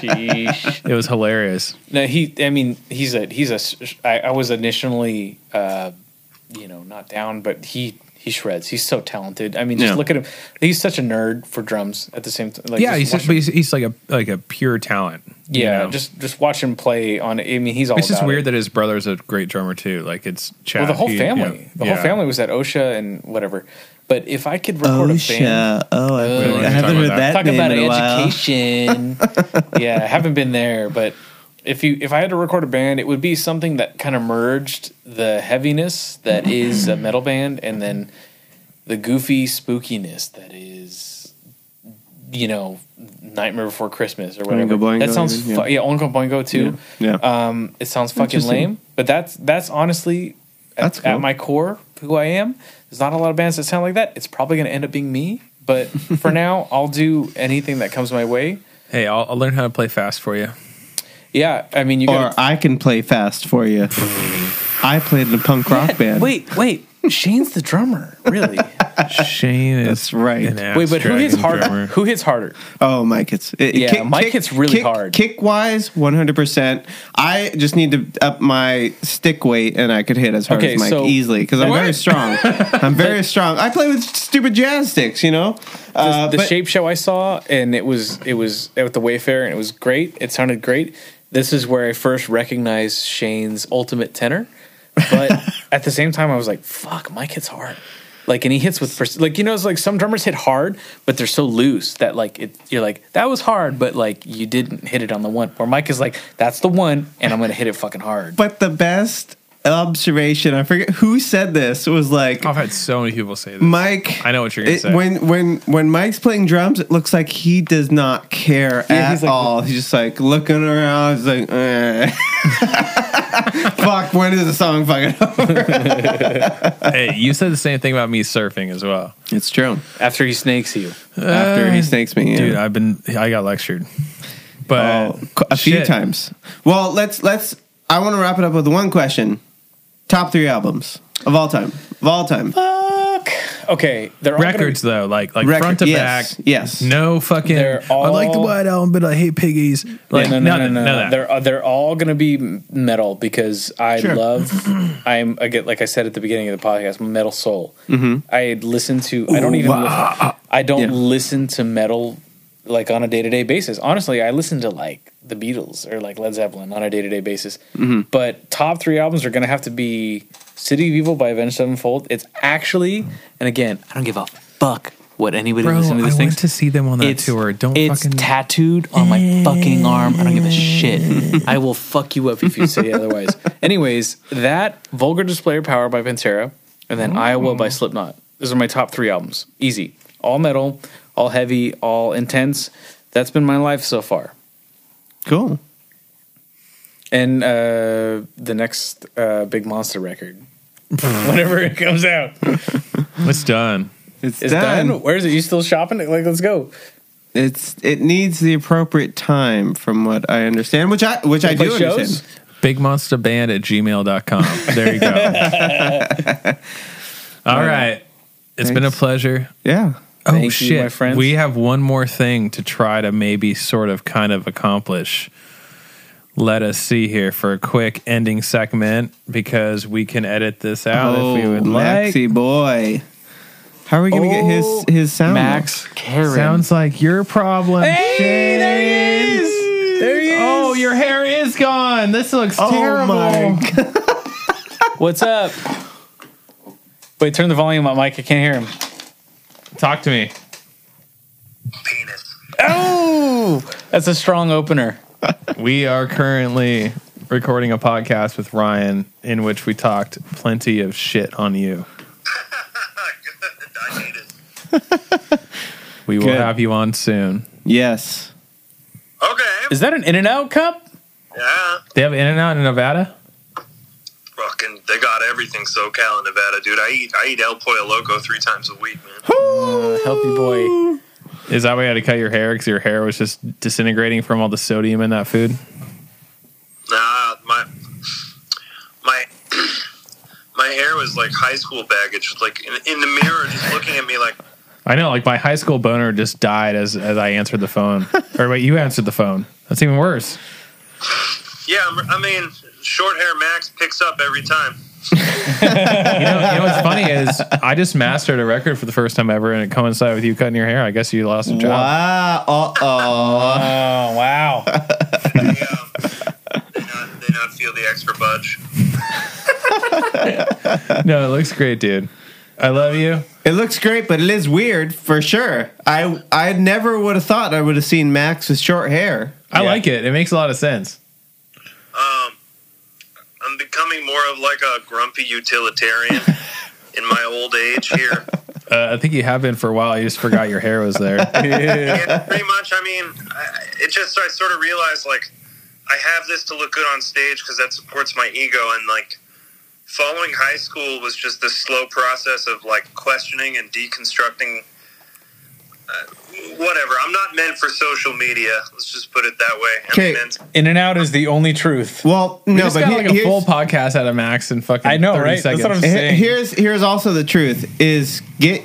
It was hilarious. no, he. I mean, he's a he's a. s- I, I was initially, uh, you know, not down, but he he shreds. He's so talented. I mean, just Yeah. look at him. He's such a nerd for drums. At the same time, like, yeah, he's, watch just, but he's, he's like a like a pure talent. You Yeah, know? just just watch him play on. I mean, he's all. it's just weird it. that his brother's a great drummer too. Like it's Chad. well, the whole he- family, yeah, the yeah. whole family was at OSHA and whatever. But if I could record a band, Oh, I, Uh, I haven't about heard that. that talk about in a while. education. yeah, I haven't been there, but if you if I had to record a band, it would be something that kind of merged the heaviness that is a metal band and then the goofy spookiness that is you know Nightmare Before Christmas or whatever. Oingo Boingo, that sounds yeah. fu- yeah, Oingo Boingo too. Yeah. Um, it sounds fucking lame, but that's that's honestly at, That's cool. at my core who I am. There's not a lot of bands that sound like that. It's probably going to end up being me, but for now, I'll do anything that comes my way. Hey, I'll, I'll learn how to play fast for you. Yeah, I mean, you Or got I can play fast for you. I played in a punk rock band. Wait, wait. Shane's the drummer, really? Shane is That's right. wait, but who hits harder? drummer. Who hits harder? Oh, Mike hits. It, Yeah, Mike hits really hard. Kick wise, one hundred percent. I just need to up my stick weight, and I could hit as hard Okay, as Mike so- easily because I'm What? very strong. I'm very strong. I play with stupid jazz sticks, you know. The, Uh, the but- shape show I saw, and it was it was at the Wayfair, and it was great. It sounded great. This is where I first recognized Shane's ultimate tenor, but at the same time, I was like, "Fuck, Mike hits hard." Like, and he hits with pers- like you know, it's like some drummers hit hard, but they're so loose that like it, you're like that was hard, but like you didn't hit it on the one. Where Mike is like, "That's the one," and I'm gonna hit it fucking hard. But the best observation, I forget who said this, It was like I've had so many people say this. Mike. I know what you're gonna it- say. When when when Mike's playing drums, it looks like he does not care Yeah, at he's like- all. He's just like looking around. He's like, eh. fuck. When is the song fucking over? hey, you said the same thing about me surfing as well, It's true. After he snakes you, After he snakes me, yeah. dude. I've been I got lectured, but Oh, qu- a few shit. times. Well, let's let's. I want to wrap it up with one question: Top three albums of all time. Of all time. fuck. Okay, they're all gonna records though, like like Record- front to yes, back. yes. No fucking. They're I like the all- White Album, but I hate piggies. Like no, no, none, no, no, none no. They're uh, they're all gonna be metal because I Sure. love. I'm again, like I said at the beginning of the podcast, metal soul. Mm-hmm. I listen to. I don't even. li- I don't Yeah. listen to metal like on a day to day basis. Honestly, I listen to like the Beatles or like Led Zeppelin on a day to day basis. Mm-hmm. But top three albums are gonna have to be City of Evil by Avenged Sevenfold. It's actually, and again, I don't give a fuck what anybody Bro, listening to I this went to see them on that it's, tour. Don't it's fucking tattooed on my fucking arm. I don't give a shit. I will fuck you up if you say otherwise. Anyways, that Vulgar Display of Power by Pantera, and then Iowa by Slipknot. Those are my top three albums. Easy, all metal, all heavy, all intense. That's been my life so far. Cool. And uh, the next uh, Big Monster record, whenever it comes out, It's done. It's, it's done. done. Where is it? You still shopping? Like, let's go. It's it needs the appropriate time, from what I understand, which I which I Play do shows? understand. Bigmonsterband at gmail.com. There you go. All right. It's been a pleasure. Yeah. Oh Thank you, shit. my friends. We have one more thing to try to maybe sort of kind of accomplish. Let us see here for a quick ending segment because we can edit this out oh, if we oh, would like. Maxie boy. How are we gonna get Oh, his his sound? Max Karon. Sounds like your problem. Hey, there he is. There he oh, is. Oh, your hair is gone. This looks Oh terrible. my What's up? Wait, turn the volume up, Mike. I can't hear him. Talk to me. Penis. Oh, that's a strong opener. We are currently recording a podcast with Ryan in which we talked plenty of shit on you. I need it. We will Good. have you on soon. Yes. Okay. Is that an In and Out cup? Yeah. They have In and Out in Nevada? Fucking, they got everything SoCal in Nevada, dude. I eat I eat El Pollo Loco three times a week, man. Uh, healthy boy. Is that why you had to cut your hair because your hair was just disintegrating from all the sodium in that food? Nah, my my my hair was like high school baggage, like in, in the mirror, just looking at me like, I know, like my high school boner just died as as I answered the phone. or wait, you answered the phone. That's even worse. yeah. I'm- I mean, short hair Max picks up every time. You know, you know what's funny is I just mastered a record for the first time ever, and it coincided with you cutting your hair. I guess you lost a job. Wow. Uh oh. Wow. They, um, they not, they not feel the extra budge. No, it looks great, dude. I love you. it looks great, but it is weird for sure. I I never would have thought I would have seen Max with short hair. I Yeah. like it. It makes a lot of sense. I'm becoming more of like a grumpy utilitarian in my old age here. Uh, I think you have been for a while. You just forgot your hair was there. yeah, pretty much. I mean, I, it just I sort of realized like I have this to look good on stage because that supports my ego, and like following high school was just this slow process of like questioning and deconstructing. Uh, whatever. I'm not meant for social media. Let's just put it that way. Okay. meant- In and Out is the only truth. Well, We no, just but got he- like a full podcast out of Max and fucking. I know, 30 right? That's Seconds. what I'm saying. here's here's also the truth is get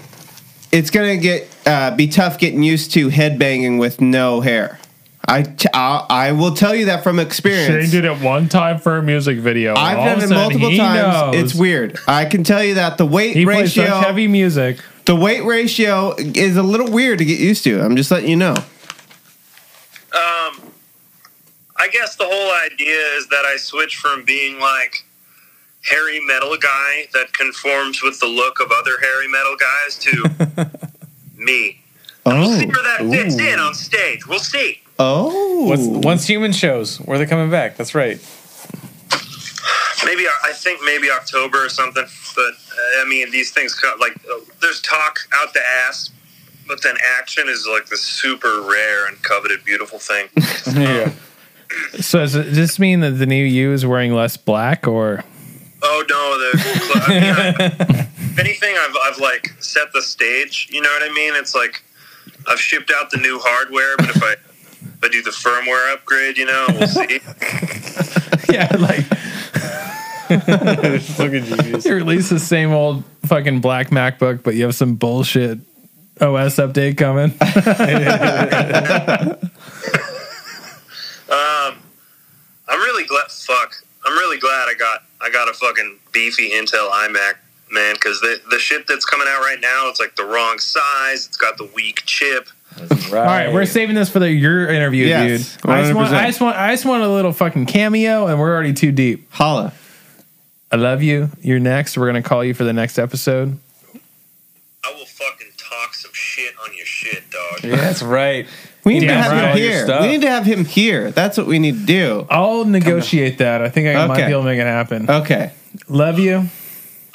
it's gonna get uh, be tough getting used to headbanging with no hair. I, t- I I will tell you that from experience. Shane did it one time for a music video. I've done it multiple times. It's weird. I can tell you that the weight He plays ratio, such heavy music. The weight ratio is a little weird to get used to. I'm just letting you know. Um, I guess the whole idea is that I switch from being like hairy metal guy that conforms with the look of other hairy metal guys to me. We'll see Oh, where that fits in on stage. We'll see. oh, Once, once human shows, where they're coming back. That's right. Maybe I think maybe October or something. But I mean, these things come like uh, there's talk out the ass, but then action is like the super rare and coveted beautiful thing. yeah. So does does this mean that the new you is wearing less black, or Oh no, the I mean, I, if anything, I've I've like set the stage. You know what I mean? It's like I've shipped out the new hardware, but if I if I do the firmware upgrade, you know, we'll see. yeah, like Fucking genius. you release the same old fucking black MacBook, but you have some bullshit OS update coming? Um, I'm really glad. Fuck, I'm really glad I got I got a fucking beefy Intel iMac, man. Because the the shit that's coming out right now, it's like the wrong size. It's got the weak chip. Right. All right, we're saving this for the your interview, Yes, dude. I just want, I just want, I just want a little fucking cameo, and we're already too deep. holla. I love you. You're next. We're gonna call you for the next episode. I will fucking talk some shit on your shit, dog. Yeah, that's right. We need to have right. him here. We need to have him here. That's what we need to do. I'll negotiate that. I think I might be able to make it happen. Okay. Love you. I'm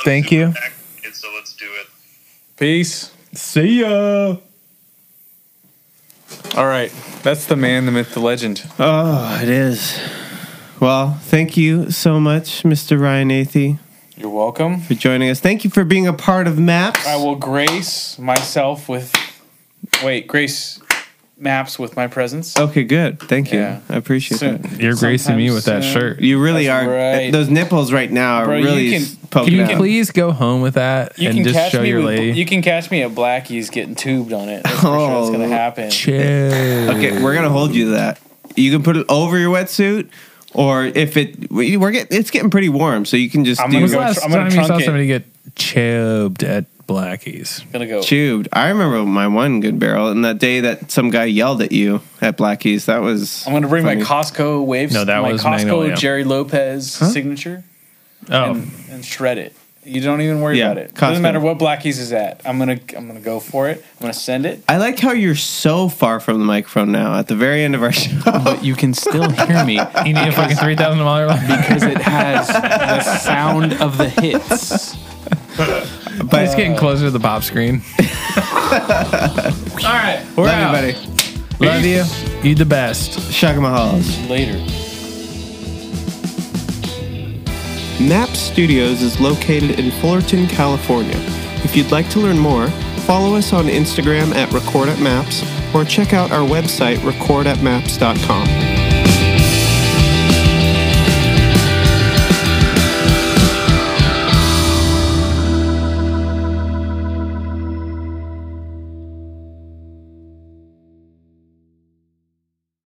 Thank you. vaccinated, So let's do it. Peace. See ya. All right. That's the man, the myth, the legend. Oh, it is. Well, thank you so much, Mr. Ryan Athey, You're welcome. for joining us. Thank you for being a part of Maps. I will grace myself with. Wait, grace maps with my presence. Okay, good. Thank you. Yeah. I appreciate Soon. that. You're gracing me with that Sometime uh, shirt. You really That's are. right. Those nipples right now are Bro, you really can- poking Can you out. please go home with that You and can just catch show me. your With, lady? you can catch me at Blackie's getting tubed on it. That's for sure. It's gonna Oh. happen. Chill. Okay, we're gonna hold you to that. You can put it over your wetsuit, or if it we- we're getting it's getting pretty warm, so you can just I'm do When was the go last tr- I'm gonna time you saw trunk somebody get chubbed at Blackie's? Gonna go. tubed. I remember my one good barrel, and that day that some guy yelled at you at Blackie's. That was. I'm gonna bring funny. my Costco waves. No, that my was Costco Magnolia. Gerry Lopez signature Oh, and, and shred it. You don't even worry Yeah, about it. Costco. Doesn't matter what Blackie's is at. I'm gonna I'm gonna go for it. I'm gonna send it. I like how you're so far from the microphone now. At the very end of our show, But you can still hear me you need a fucking three thousand dollar. because it has the sound of the hits. But it's getting closer to the pop screen. All right, We're love out. you, buddy. Love you. You the best. Shagamahalas. later. Map Studios is located in Fullerton, California. If you'd like to learn more, follow us on Instagram at Record at Maps or check out our website recordatmaps.com.